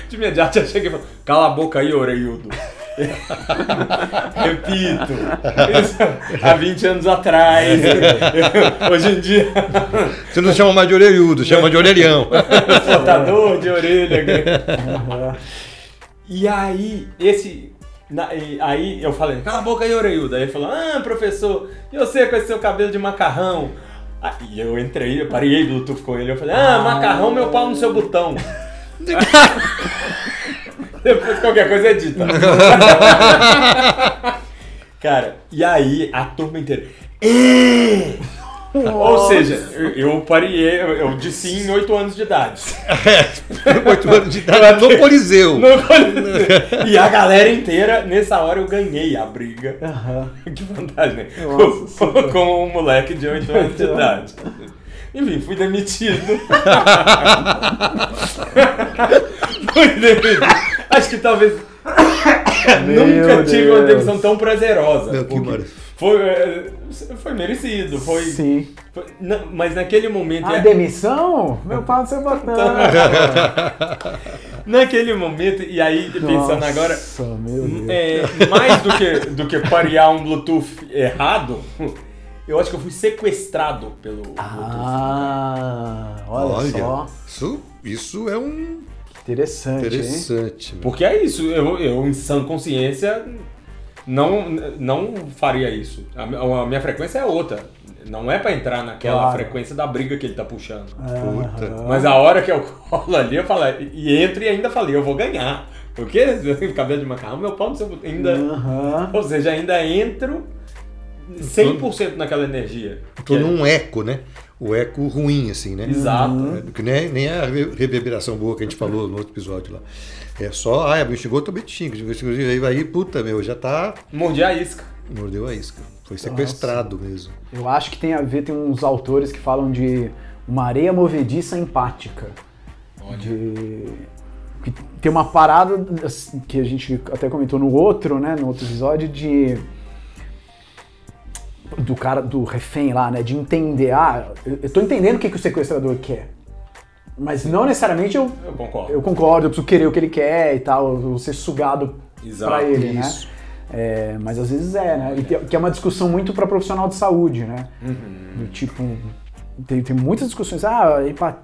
de imediato já cheguei e falei, cala a boca aí, orelhudo. *laughs* Repito, isso há 20 anos atrás. Hoje em dia, Você não chama mais de orelhudo, chama de orelhão. Flotador de orelha. E aí, esse. Na- e aí eu falei, cala a boca aí, orelhudo. Aí ele falou, ah, professor, e você com esse seu cabelo de macarrão? Aí eu entrei, eu parei Bluetooth com ele, eu falei, ah, macarrão, meu pau no seu botão. *laughs* Depois qualquer coisa é dita. *laughs* Cara, e aí a turma inteira. "É!" Ou seja, eu, parei, eu, disse em 8 anos de idade. Oito anos de idade *laughs* no Coliseu. No Coliseu. e a galera inteira, nessa hora eu ganhei a briga. Aham. *laughs* Que vantagem, né? Nossa, com, com um moleque de 8 anos de idade. Enfim, fui demitido. *laughs* fui demitido. Acho que talvez. nunca tive uma Deus. demissão tão prazerosa. Meu, que porque. Foi, é, foi merecido. Foi, Sim. foi- não, mas naquele momento. A é- demissão? Meu pau *laughs* seu botão. *laughs* naquele momento, e aí pensando agora. Nossa, meu Deus. É, mais do que, do que parear um Bluetooth errado, eu acho que eu fui sequestrado pelo Bluetooth. Ah, olha, só. Isso, isso é um Interessante, interessante. Porque é isso, eu, eu em sã consciência não, não faria isso. A, a minha frequência é outra. Não é pra entrar naquela Claro. frequência da briga que ele tá puxando. Puta. Aham. Mas a hora que eu colo ali, eu falo, e entro e ainda falei, eu vou ganhar. Porque *laughs* cabelo de macarrão, meu pau no seu ainda. Ou seja, ainda entro 100% naquela energia. Tô Que é- num eco, né? O eco ruim, assim, né? Exato. É, Que nem, nem a re- reverberação boa que a gente falou no outro episódio lá. É só, ah, me xingou, também te xingo. Aí, aí, puta, meu, já tá. Mordi a isca. Mordeu a isca. Foi sequestrado mesmo. Eu acho que tem a ver, tem uns autores que falam de uma areia movediça empática. De... que Tem uma parada que a gente até comentou no outro, né? No outro episódio, de. Do cara, do refém lá, né? De entender, ah, eu eu tô entendendo o que, que o sequestrador quer. Mas não necessariamente eu, Eu concordo. eu concordo, eu preciso querer o que ele quer e tal, eu vou ser sugado Exato, pra ele, isso. né? É, mas às vezes é, né? E que é uma discussão muito para profissional de saúde, né? Uhum. Do tipo, tem, tem muitas discussões, ah, empa-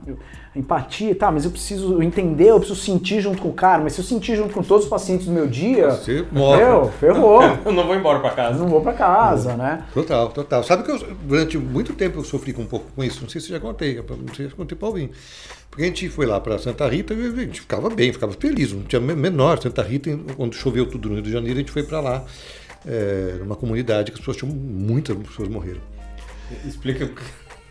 empatia, tá, mas eu preciso entender, eu preciso sentir junto com o cara, mas se eu sentir junto com todos os pacientes do meu dia, Você morre. meu, ferrou, *laughs* Eu não vou embora pra eu casa. não vou pra casa, né? Total, total. Sabe que eu, durante muito tempo eu sofri com um pouco com isso, não sei se eu já contei, não sei se eu contei para alguém. Porque a gente foi lá para Santa Rita e a gente ficava bem, ficava feliz, não tinha men- menor. Santa Rita, quando choveu tudo no Rio de Janeiro, a gente foi para lá, é, numa comunidade que as pessoas tinham, muitas pessoas morreram. Explica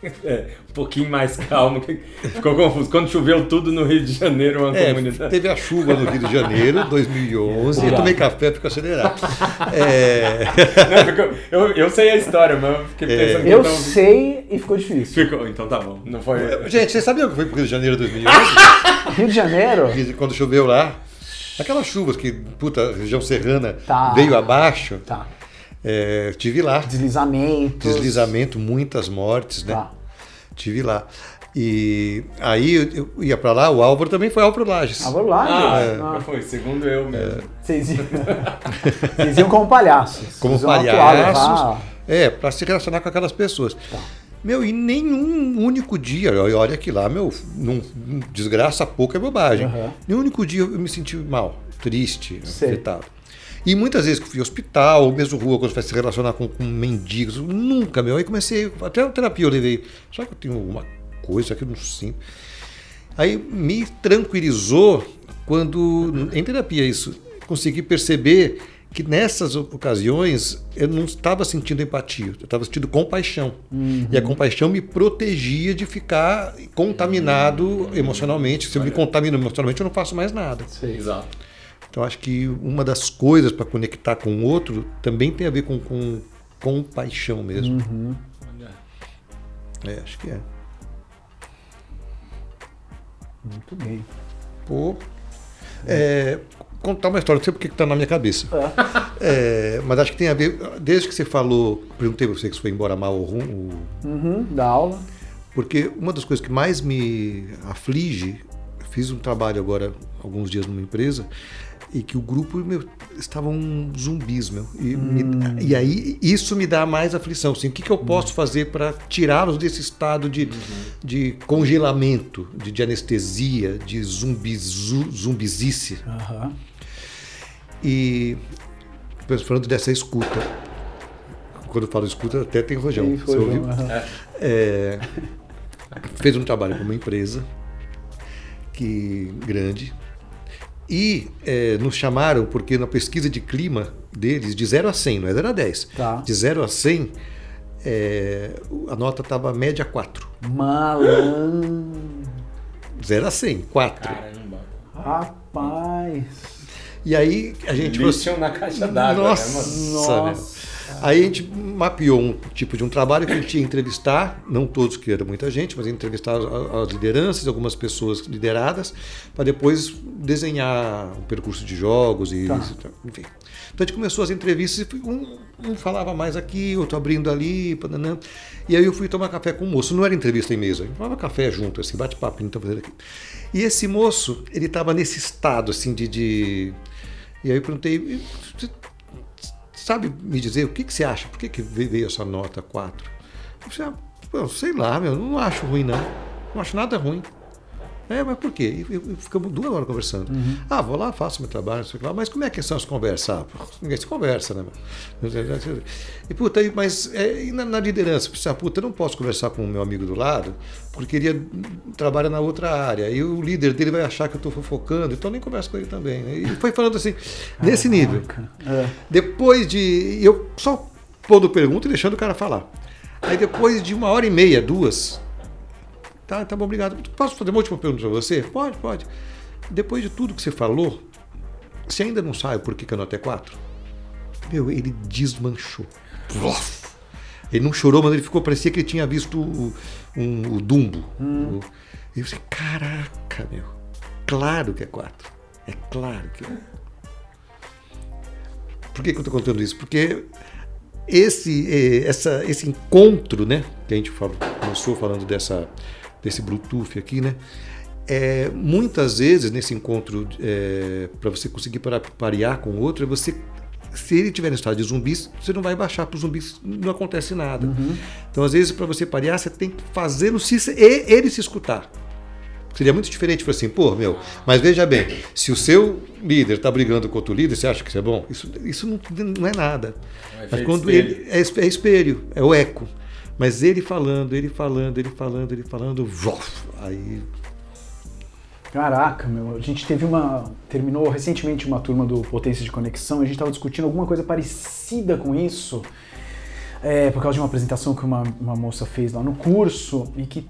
*laughs* é, um pouquinho mais calmo. Ficou confuso. Quando choveu tudo no Rio de Janeiro, uma É, comunidade. teve a chuva no Rio de Janeiro, *laughs* 2011, eu tomei café, fico acelerado. *laughs* É, Não, eu, eu sei a história, mas eu fiquei pensando que Eu não- sei e ficou difícil. Ficou, então tá bom. Não foi. gente, vocês sabiam que foi para o Rio de Janeiro 2011? Rio de Janeiro, quando choveu lá? Aquelas chuvas que, puta, região serrana Tá. veio abaixo. tá, É, tive lá. deslizamentos. Deslizamento, muitas mortes, né? Tá. Tive lá. E aí eu, ia pra lá, o Álvaro também foi Álvaro Lages. Vamos lá, Ah, Ah, foi. Segundo eu mesmo. Vocês iam... *laughs* Vocês iam como palhaços. Como atuar, palhaços. levar- É, pra se relacionar com aquelas pessoas. Meu, e nenhum único dia, olha que lá, meu, não, desgraça pouco é bobagem. Aham. Nenhum único dia eu me senti mal, triste, Sei. afetado. E muitas vezes que eu fui ao hospital, ou mesmo rua, quando vai se relacionar com, com mendigos, nunca, meu. Aí comecei, até a terapia eu levei. Será que eu tenho alguma coisa que eu não sinto? Aí me tranquilizou quando, em terapia isso, consegui perceber que nessas ocasiões eu não estava sentindo empatia, eu estava sentindo compaixão. E a compaixão me protegia de ficar contaminado emocionalmente. Se eu me contamino emocionalmente, eu não faço mais nada. Sei. Exato. Então acho que uma das coisas para conectar com o outro também tem a ver com, com compaixão mesmo. É, acho que é. Muito bem. Pô. É, contar uma história, não sei porque que tá na minha cabeça. *laughs* É, mas acho que tem a ver. Desde que você falou, perguntei pra você que você foi embora mal ou ruim, Uhum, da aula. porque uma das coisas que mais me aflige, fiz um trabalho agora, alguns dias numa empresa, e que o grupo meu, estavam zumbis, meu. E, me- e aí isso me dá mais aflição. Assim, o que, que eu posso fazer para tirá-los desse estado de, de congelamento, de, de anestesia, de zumbizu, zumbizice? Aham. E falando dessa escuta. Quando eu falo escuta, até tem rojão. Você foi ouviu? aham. É, fez um trabalho com uma empresa que grande e é, nos chamaram porque na pesquisa de clima deles de 0 a 100, não é 0 a 10, Tá. de 0 a 100 é, a nota estava média 4. Malandro. 0 a 100, 4. Caramba. Rapaz. E aí a gente falou Lixam na caixa d'água. Nossa, Né, Nossa. Aí a gente mapeou um tipo de um trabalho que a gente ia entrevistar, não todos que era muita gente, mas entrevistar as, as lideranças, algumas pessoas lideradas, para depois desenhar um percurso de jogos e Tá. tá, enfim. Então a gente começou as entrevistas e um, um falava mais aqui, outro abrindo ali, pananã. e aí eu fui tomar café com o moço. Não era entrevista em mesa, a gente tomava café junto, assim, bate-papo, a gente tá fazendo aqui. E esse moço, ele estava nesse estado assim de, de... E aí eu perguntei, "Você sabe me dizer o que, que você acha? Por que, que veio essa nota 4? Eu ah, sei lá, meu, não acho ruim, não. Não acho nada ruim. É, mas por quê? E, e ficamos duas horas conversando. Ah, vou lá, faço meu trabalho, não sei o que lá. Mas como é que são as conversas? Ah, pô, ninguém se conversa, né? E, puta, mas é, na, na liderança? Pensei, ah, puta, eu não posso conversar com o meu amigo do lado, porque ele trabalha na outra área. E o líder dele vai achar que eu estou fofocando, então eu nem converso com ele também. né? E foi falando assim, nesse nível. É. Depois de. Eu só pondo pergunta e deixando o cara falar. Aí depois de uma hora e meia, duas. Tá, tá bom, obrigado. Posso fazer uma última pergunta para você? Pode, pode. Depois de tudo que você falou, você ainda não sabe por que, que a nota é 4? Meu, ele desmanchou. Ele não chorou, mas ele ficou, parecia que ele tinha visto o, um, o Dumbo. Hum. Eu disse, caraca, meu. Claro que é quatro. É claro que é. Por que, que eu estou contando isso? Porque esse, eh, essa, esse encontro, né? Que a gente falou, começou falando dessa, desse Bluetooth aqui, né? É, muitas vezes nesse encontro, é, para você conseguir parar, parear com o outro, é você se ele tiver no estado de zumbis, você não vai baixar para os zumbis, não acontece nada. Então, às vezes, para você parear, você tem que fazê-lo se, ele se escutar. Seria muito diferente, assim, pô, meu, mas veja bem, se o seu líder está brigando com outro líder, você acha que isso é bom? Isso, isso não, não é nada. É Mas quando espelho. ele. É, é espelho, é o eco. Mas ele falando, ele falando, ele falando, ele falando, vof, aí. Caraca, meu, a gente teve uma. Terminou recentemente uma turma do Potência de Conexão, a gente estava discutindo alguma coisa parecida com isso, é, por causa de uma apresentação que uma, uma moça fez lá no curso, e que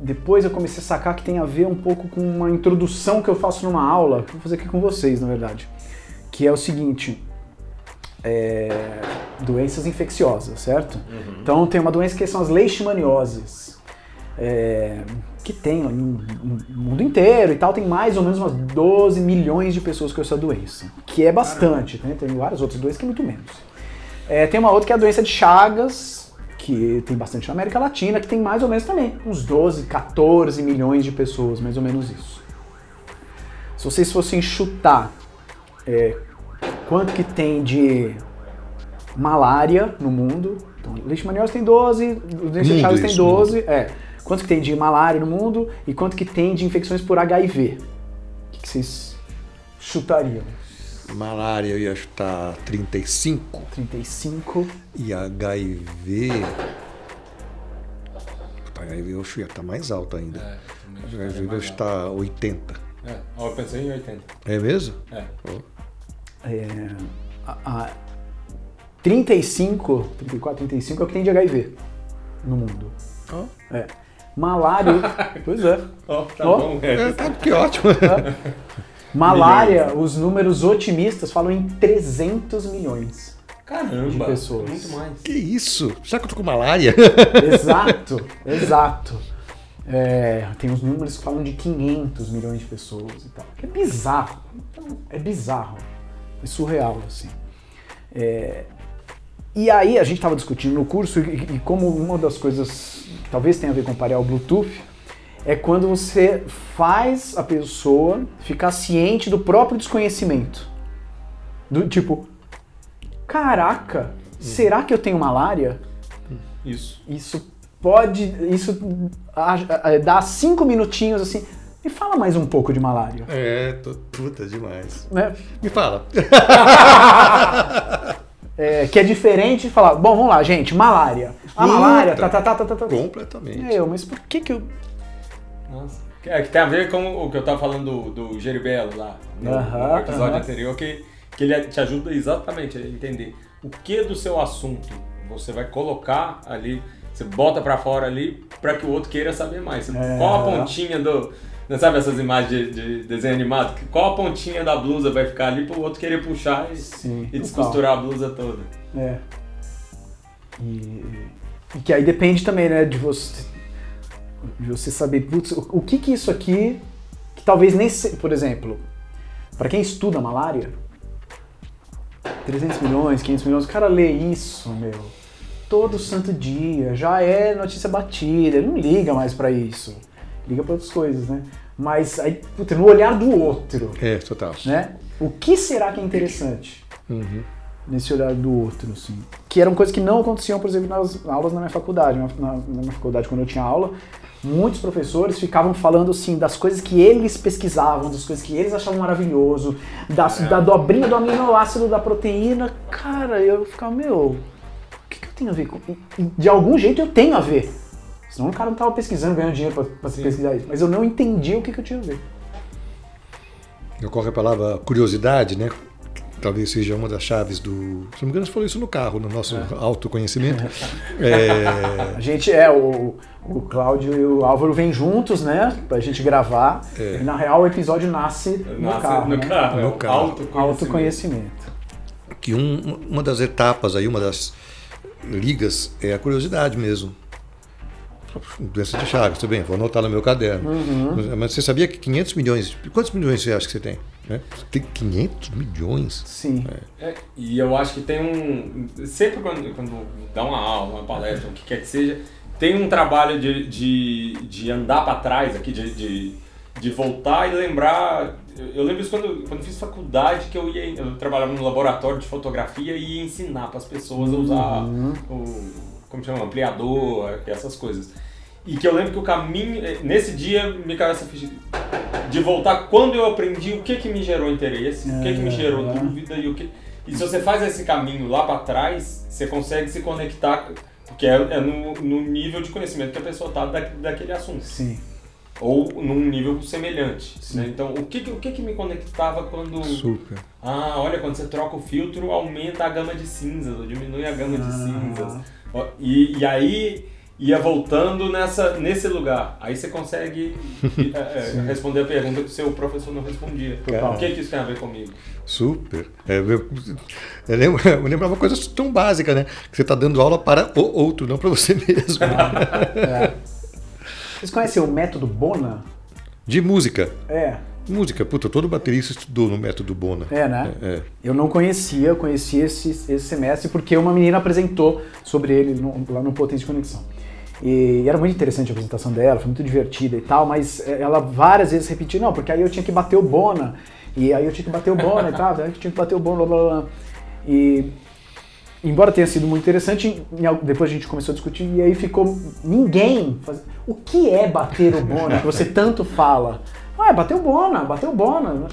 depois eu comecei a sacar que tem a ver um pouco com uma introdução que eu faço numa aula, que eu vou fazer aqui com vocês, na verdade. Que é o seguinte. É, doenças infecciosas, certo? Então tem uma doença que são as leishmanioses. é, que tem no, no mundo inteiro e tal, tem mais ou menos umas 12 milhões de pessoas com essa doença, que é bastante, né? tem várias outras doenças que é muito menos. É, tem uma outra que é a doença de Chagas, que tem bastante na América Latina, que tem mais ou menos também, uns 12, 14 milhões de pessoas, mais ou menos isso. Se vocês fossem chutar é, quanto que tem de malária no mundo, então, leishmaniose tem 12, doença de Mundo Chagas tem isso, 12, é. Quanto que tem de malária no mundo e quanto que tem de infecções por HIV? O que, que vocês chutariam? Malária eu ia chutar 35 35. e HIV. Puta, HIV eu acho que ia estar mais alto ainda. É, também acho que HIV é eu mais está 80. alto. É, eu pensei em 80. É mesmo? É. É, a, a 35, 34, 35 é o que tem de HIV no mundo. Ó. É. Malária. *laughs* pois é. Ó, tá Ó. bom. É, É. tá, que ótimo. *laughs* Malária, os números otimistas falam em 300 milhões. Caramba. De pessoas. Muito mais. que isso? Será que eu tô com malária? *laughs* Exato, exato. É, tem uns números que falam de 500 milhões de pessoas e tal. É bizarro. Então, é bizarro. Surreal, assim. É, e aí a gente estava discutindo no curso e, e como uma das coisas que talvez tenha a ver com parear o Bluetooth é quando você faz a pessoa ficar ciente do próprio desconhecimento. Do tipo, caraca, será que eu tenho malária? Isso. Isso pode. Isso dá cinco minutinhos assim. Me fala mais um pouco de malária. É, tô, puta demais. Né? Me fala. *laughs* É, que é diferente de falar, bom, vamos lá, gente, malária. A malária, tá, tá, tá, tá, tá, tá. Completamente. Meu, mas por que que eu. Nossa. É que tem a ver com o que eu tava falando do, do Geribelo lá, no, no episódio anterior, que, que ele te ajuda exatamente a entender o que do seu assunto você vai colocar ali, você bota pra fora ali pra que o outro queira saber mais. Você- É. Qual a pontinha do. Não sabe essas imagens de, de desenho animado? Qual a pontinha da blusa vai ficar ali pro outro querer puxar e, Sim, e descosturar a blusa toda? É. E, e que aí depende também, né, de você, de você saber, putz, o, o que que isso aqui, que talvez nem, se, por exemplo, para quem estuda malária, 300 milhões, 500 milhões, o cara lê isso, meu, todo santo dia, já é notícia batida, ele não liga mais pra isso, liga pra outras coisas, né? Mas aí, puta, no olhar do outro, É, total. né? O que será que é interessante Uhum. nesse olhar do outro, assim? Que eram coisas que não aconteciam, por exemplo, nas aulas na minha faculdade. Na, na- na minha faculdade, quando eu tinha aula, muitos professores ficavam falando, assim, das coisas que eles pesquisavam, das coisas que eles achavam maravilhoso, das, da dobrinha do aminoácido da proteína. Cara, eu ficava, meu, o que, que eu tenho a ver com... De algum jeito eu tenho a ver. Senão o cara não tava pesquisando, ganhando dinheiro pra, pra pesquisar isso. Mas eu não entendi o que, que eu tinha a ver. Ocorre a palavra curiosidade, né? Que Talvez seja uma das chaves do. Se não me engano, você falou isso no carro, no nosso autoconhecimento. *laughs* É, A gente é, o, o Cláudio e o Álvaro vêm juntos, né? Pra gente gravar. É. E na real o episódio nasce no Nossa, carro. no né? carro. No é o carro. Autoconhecimento. Autoconhecimento. que um- uma das etapas aí, uma das ligas é a curiosidade mesmo. Doença de Chagas, tudo bem, vou anotar no meu caderno. Mas você sabia que 500 milhões, quantos milhões você acha que você tem? né? Você tem 500 milhões? Sim. É, e eu acho que tem um. Sempre quando, quando dá uma aula, uma palestra, o que quer que seja, tem um trabalho de, de, de andar para trás aqui, de, de, de voltar e lembrar. Eu, lembro isso quando, quando fiz faculdade, que eu ia. Eu trabalhava no laboratório de fotografia e ia ensinar para as pessoas a usar o. Como chama? Ampliador, essas coisas. E que eu lembro que o caminho. eh, Nesse dia me caiu essa ficha de voltar quando eu aprendi o que que me gerou interesse, o que que me gerou É. dúvida e o que. E se você faz esse caminho lá para trás, você consegue se conectar, porque é, é no, no nível de conhecimento que a pessoa tá da, daquele assunto. Sim. Ou num nível semelhante. Né? Então, o que, que- o que que me conectava quando. Super. Ah, olha, quando você troca o filtro, aumenta a gama de cinzas, ou diminui a gama de cinzas. E, e aí ia voltando nessa, nesse lugar. Aí você consegue *laughs* é, é, responder a pergunta que o seu professor não respondia. O que, que isso tem a ver comigo? Super. É, eu, eu lembro, *laughs* eu lembro uma coisa tão básica, né? Que você está dando aula para o outro, não para você *laughs* mesmo. É. Vocês conhecem o método Bona? De música. É. Música, puta, todo baterista estudou no método Bona. É, né? É, é. Eu não conhecia, eu conheci esse, esse semestre porque uma menina apresentou sobre ele no- lá no Potência de Conexão. E, era muito interessante a apresentação dela, foi muito divertida e tal, mas eh, ela várias vezes repetiu, não, porque aí eu tinha que bater o Bona, e aí eu tinha que bater o Bona e tal, aí eu tinha que bater o Bona, blá blá blá. E embora tenha sido muito interessante, depois a gente começou a discutir e aí ficou ninguém. Faz... O que é bater o Bona, que você tanto fala? Ah, é bater o Bona, bater o Bona.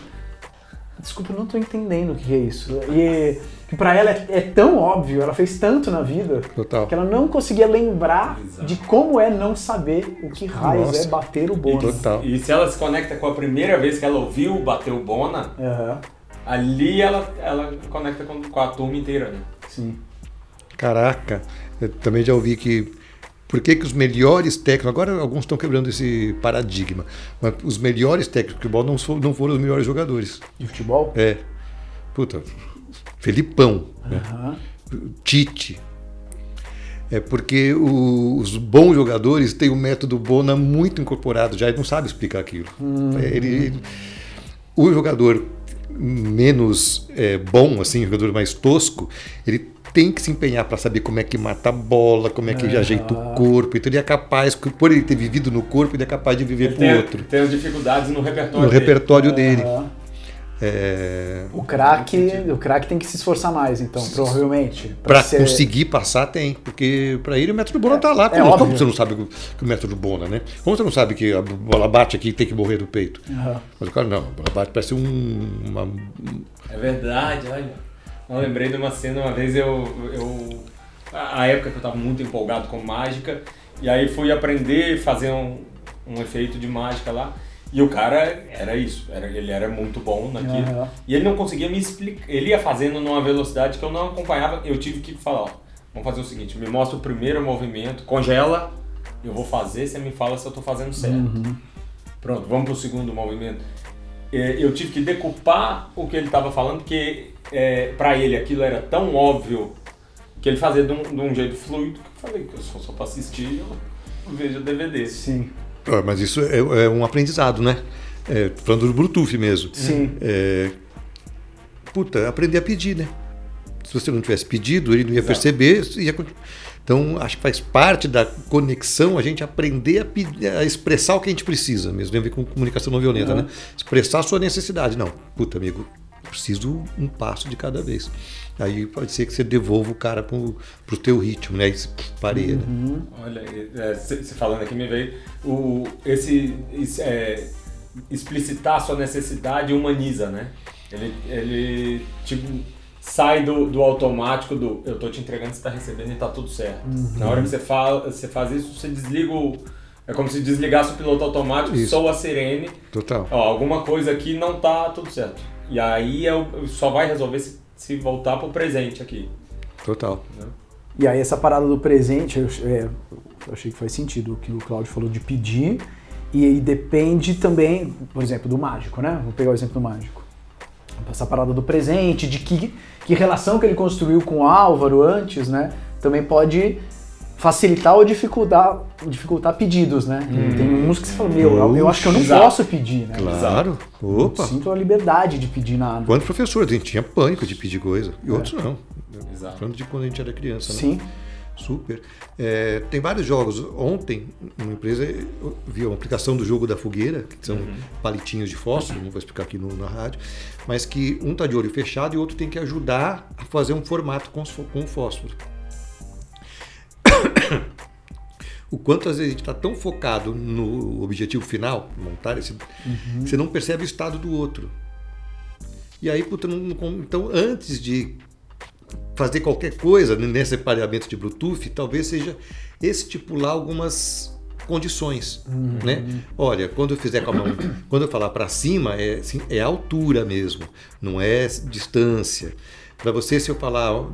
Desculpa, eu não tô entendendo o que é isso. E que pra ela é, é tão óbvio, ela fez tanto na vida, Total. que ela não conseguia lembrar Exato. de como é não saber o que raios Nossa. é bater o Bona. Total. E se ela se conecta com a primeira vez que ela ouviu bater o Bona, Aham, ali ela, ela conecta com, com a turma inteira, né? sim. Caraca, eu também já ouvi que. Por que, que os melhores técnicos. Agora alguns estão quebrando esse paradigma, mas os melhores técnicos de futebol não, fo- não foram os melhores jogadores. De futebol? É. Puta, Felipão, né? Aham. Tite. É porque o- os bons jogadores têm o método Bona muito incorporado já e não sabe explicar aquilo. É, Ele, ele- o jogador menos é, bom, assim, o jogador mais tosco, ele tem que se empenhar para saber como é que mata a bola, como é que ele ajeita o corpo. Então ele é capaz, por ele ter vivido no corpo, ele é capaz de viver para o outro. tem as dificuldades no repertório No dele. repertório dele. Aham. É, O craque, o craque tem que se esforçar mais, então, provavelmente. Para ser- conseguir passar, tem. Porque para ele o método Bona tá lá. é Como, óbvio. você não sabe o, que o método Bona, né? Como você não sabe que a bola bate aqui e tem que morrer do peito? Aham. Mas o cara não, a bola bate parece um. Uma, É verdade, olha. Eu lembrei de uma cena, uma vez eu. eu a época que eu tava muito empolgado com mágica, e aí fui aprender a fazer um, um efeito de mágica lá. E o cara era isso, era, ele era muito bom naquilo. Aham. E ele não conseguia me explicar. Ele ia fazendo numa velocidade que eu não acompanhava. Eu tive que falar: ó, vamos fazer o seguinte, me mostra o primeiro movimento, congela, eu vou fazer, você me fala se eu tô fazendo certo. Uhum. Pronto, vamos pro segundo movimento. É, Eu tive que decupar o que ele estava falando, porque é, para ele aquilo era tão óbvio que ele fazia de um, de um jeito fluido que eu falei que eu só, só para assistir eu vejo DVD. Sim, Ah, mas isso é, é um aprendizado, né? É, falando do Bluetooth mesmo. sim. É, puta, aprender a pedir, né? Se você não tivesse pedido, ele não ia Exato. perceber. Ia... Então, acho que faz parte da conexão a gente aprender a, pedir, a expressar o que a gente precisa mesmo. Tem a ver com comunicação não violenta, né? Expressar a sua necessidade. Não, puta, amigo, preciso um passo de cada vez. Aí pode ser que você devolva o cara pro, pro teu ritmo, né? Aí você pareia, né? Olha, você falando aqui me veio o, esse, esse, é, explicitar a sua necessidade humaniza, né? Ele, ele tipo, sai do, do automático do eu tô te entregando, você tá recebendo e tá tudo certo. Na hora que você, fala, você faz isso, você desliga o. É como se desligasse o piloto automático, Isso. soa a sirene, Total. ó, alguma coisa aqui não tá tudo certo. E aí é o- só vai resolver se, se voltar pro presente aqui. Total. E aí essa parada do presente, eu, é, eu achei que faz sentido o que o Claudio falou de pedir. E aí depende também, por exemplo, do mágico, né? Vou pegar o exemplo do mágico. essa parada do presente, de que, que relação que ele construiu com o Álvaro antes, né? Também pode facilitar ou dificultar, dificultar pedidos, né? Tem uns que você fala, meu, eu, eu acho que eu não Exato. posso pedir, né? Claro. Opa. Eu sinto a liberdade de pedir nada. Quantos professores? A gente tinha pânico de pedir coisa. E outros não. Exato. Falando de quando a gente era criança, né? Sim. Super. É, tem vários jogos. Ontem, numa empresa, eu vi uma aplicação do jogo da fogueira, que são palitinhos de fósforo, não vou explicar aqui no, na rádio, mas que um está de olho fechado e o outro tem que ajudar a fazer um formato com, com o fósforo. *coughs* O quanto às vezes a gente está tão focado no objetivo final, montar esse, que você não percebe o estado do outro. E aí, puta, não- então antes de fazer qualquer coisa nesse pareamento de Bluetooth, talvez seja estipular algumas condições, né? Olha, quando eu fizer com a mão, quando eu falar para cima, é, assim, é altura mesmo, não é distância. Para você, se eu falar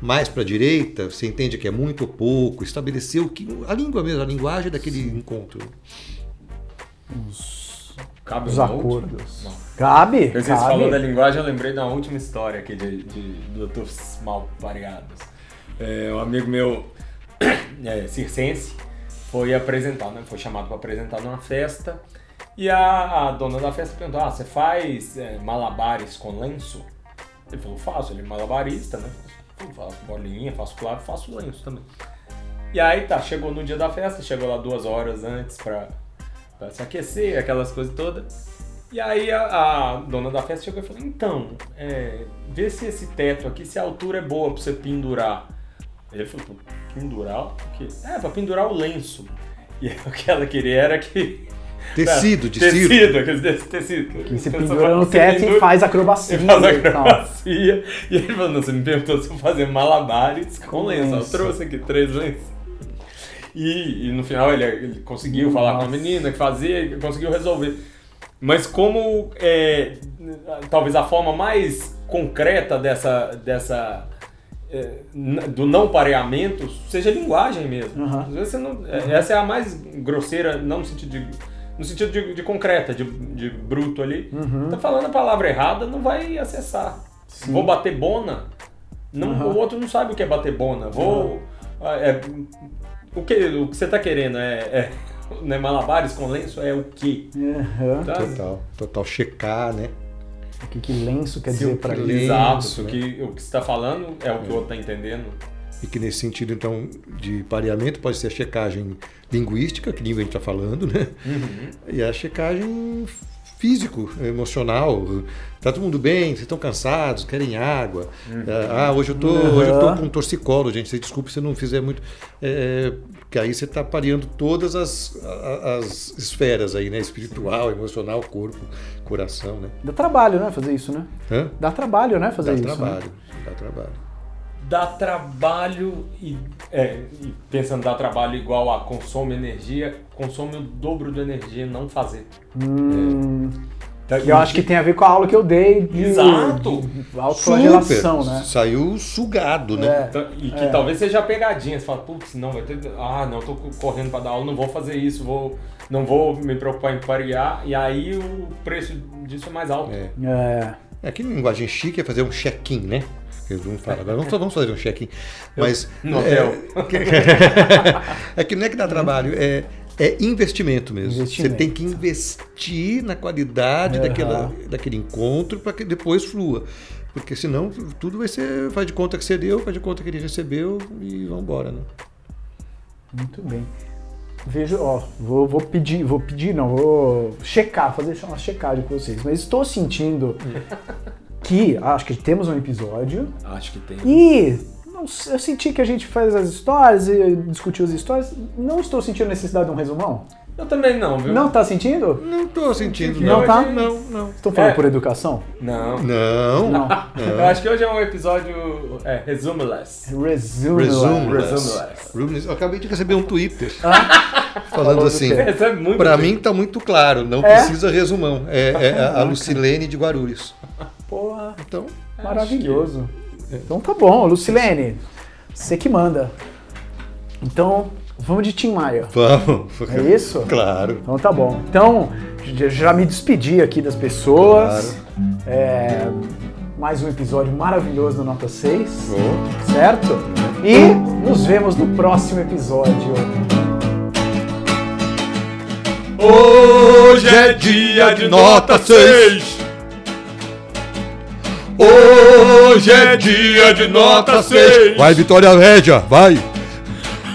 mais para a direita, você entende que é muito ou pouco, estabelecer o que a língua mesmo, a linguagem daquele encontro. Cabe Os note? acordos. Não. Cabe? Vocês cabe. falou da linguagem, eu lembrei da última história aqui de, de Bluetooths mal variados. É, um amigo meu, *coughs* é, circense, foi apresentar, né? Foi chamado para apresentar numa festa. E a, a dona da festa perguntou: Ah, você faz é, malabares com lenço? Ele falou: Faço. Ele é malabarista, né? Faço bolinha, faço claro, faço lenço também. E aí tá, chegou no dia da festa, chegou lá duas horas antes pra, pra se aquecer, aquelas coisas todas. E aí a, a dona da festa chegou e falou, então, é, vê se esse teto aqui, se a altura é boa pra você pendurar. Ele falou, "Pô, pendurar? O quê? É, pra pendurar o lenço. E *laughs* o que ela queria era que... *laughs* Tecido, de tecido, aqueles desse tecido. Que você pendura no teto e *laughs* faz acrobacia. faz e tal. acrobacia. E ele falou, não, você me perguntou se eu fazer malabares com Com lenço. Eu trouxe aqui três lenços. E, e no final ele, ele conseguiu falar com a Nossa. menina que fazia e conseguiu resolver. Mas como é, talvez a forma mais concreta dessa, dessa é, do não pareamento seja a linguagem mesmo. Aham. Às vezes você não, é, essa é a mais grosseira, não no sentido de no sentido de, de concreta, de, de bruto ali. Uhum. Tá falando a palavra errada, não vai acessar. Vou bater bona, não, Aham. o outro não sabe o que é bater bona. Vou é, o que o que você tá querendo é, é *laughs* né, malabares com lenço é o quê? Aham. Tá? Total, total checar, né? O que, que lenço quer Se dizer que ele? Exato, né? que, o que você está falando é o que o outro está entendendo. E que nesse sentido, então, de pareamento pode ser a checagem linguística, que língua a gente está falando, né? E a checagem físico, emocional. Tá todo mundo bem? Vocês estão cansados? Querem água? Ah, hoje eu tô, hoje eu tô Uhum. com torcicolo, gente. Desculpe se eu não fizer muito. É, porque aí você está pareando todas as, as esferas aí, né? Espiritual, emocional, corpo, coração, né? Dá trabalho, né? Fazer isso, né? Hã? Dá trabalho, né? Fazer Dá isso. né? trabalho, dá trabalho. Dá trabalho e, é, e pensando dá trabalho igual a consome energia, consome o dobro de energia não fazer. Hum, Tá- eu acho que tem a ver com a aula que eu dei de, Exato. de autoflagelação, né? Saiu sugado, né? É. Então, E que É. talvez seja pegadinha. Você fala, putz, não, vai ter. Ah, não, tô correndo para dar aula, não vou fazer isso, vou, não vou me preocupar em parear. E aí o preço disso é mais alto. É. É. É que linguagem chique é fazer um check-in, né? Eles vão falar, vamos, vamos fazer um check-in. Mas. No hotel. É, *laughs* é que não é que dá trabalho, é, é investimento mesmo. Investimento. Você tem que investir na qualidade Aham. daquela, daquele encontro para que depois flua. Porque senão tudo vai ser. Faz de conta que você deu, faz de conta que ele recebeu e vamos embora, né? Muito bem. Vejo, ó, vou, vou pedir, vou pedir, não, vou checar, fazer uma checagem com vocês. Mas estou sentindo que, acho que temos um episódio Acho que tem. e não eu senti que a gente faz as histórias e discutiu as histórias. Não estou sentindo necessidade de um resumão. Eu também não, viu? Não tá sentindo? Não tô sentindo. Não tá? Não, não. Estão falando É. por educação? Não. Não. Não. *laughs* Eu acho que hoje é um episódio é, resumeless. Resume. Resumeless. Resumeless. Resumeless. Eu acabei de receber um Twitter *laughs* Falando falando do assim. é muito Pra antigo. mim tá muito claro, não É? precisa resumão. É, é a- a Lucilene de Guarulhos. Porra, Então, maravilhoso. Então tá bom, Lucilene. Você que manda. Então, vamos de Tim Maia. vamos. É isso? Claro. Então tá bom. Então, já me despedi aqui das pessoas. É, mais um episódio maravilhoso do Nota 6, certo? E nos vemos no próximo episódio. Hoje é dia de nota 6. Hoje é dia de nota 6. Vai, Vitória Média, vai.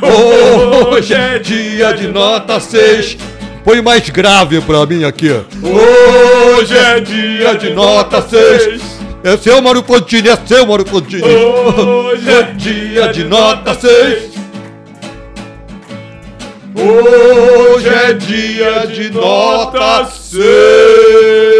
Hoje é dia de nota 6. Põe mais grave pra mim aqui. Hoje é dia de nota 6. É seu, Mauro Pontini, é seu, Mauro Pontini. Hoje é dia de nota 6. Hoje é dia de nota 6.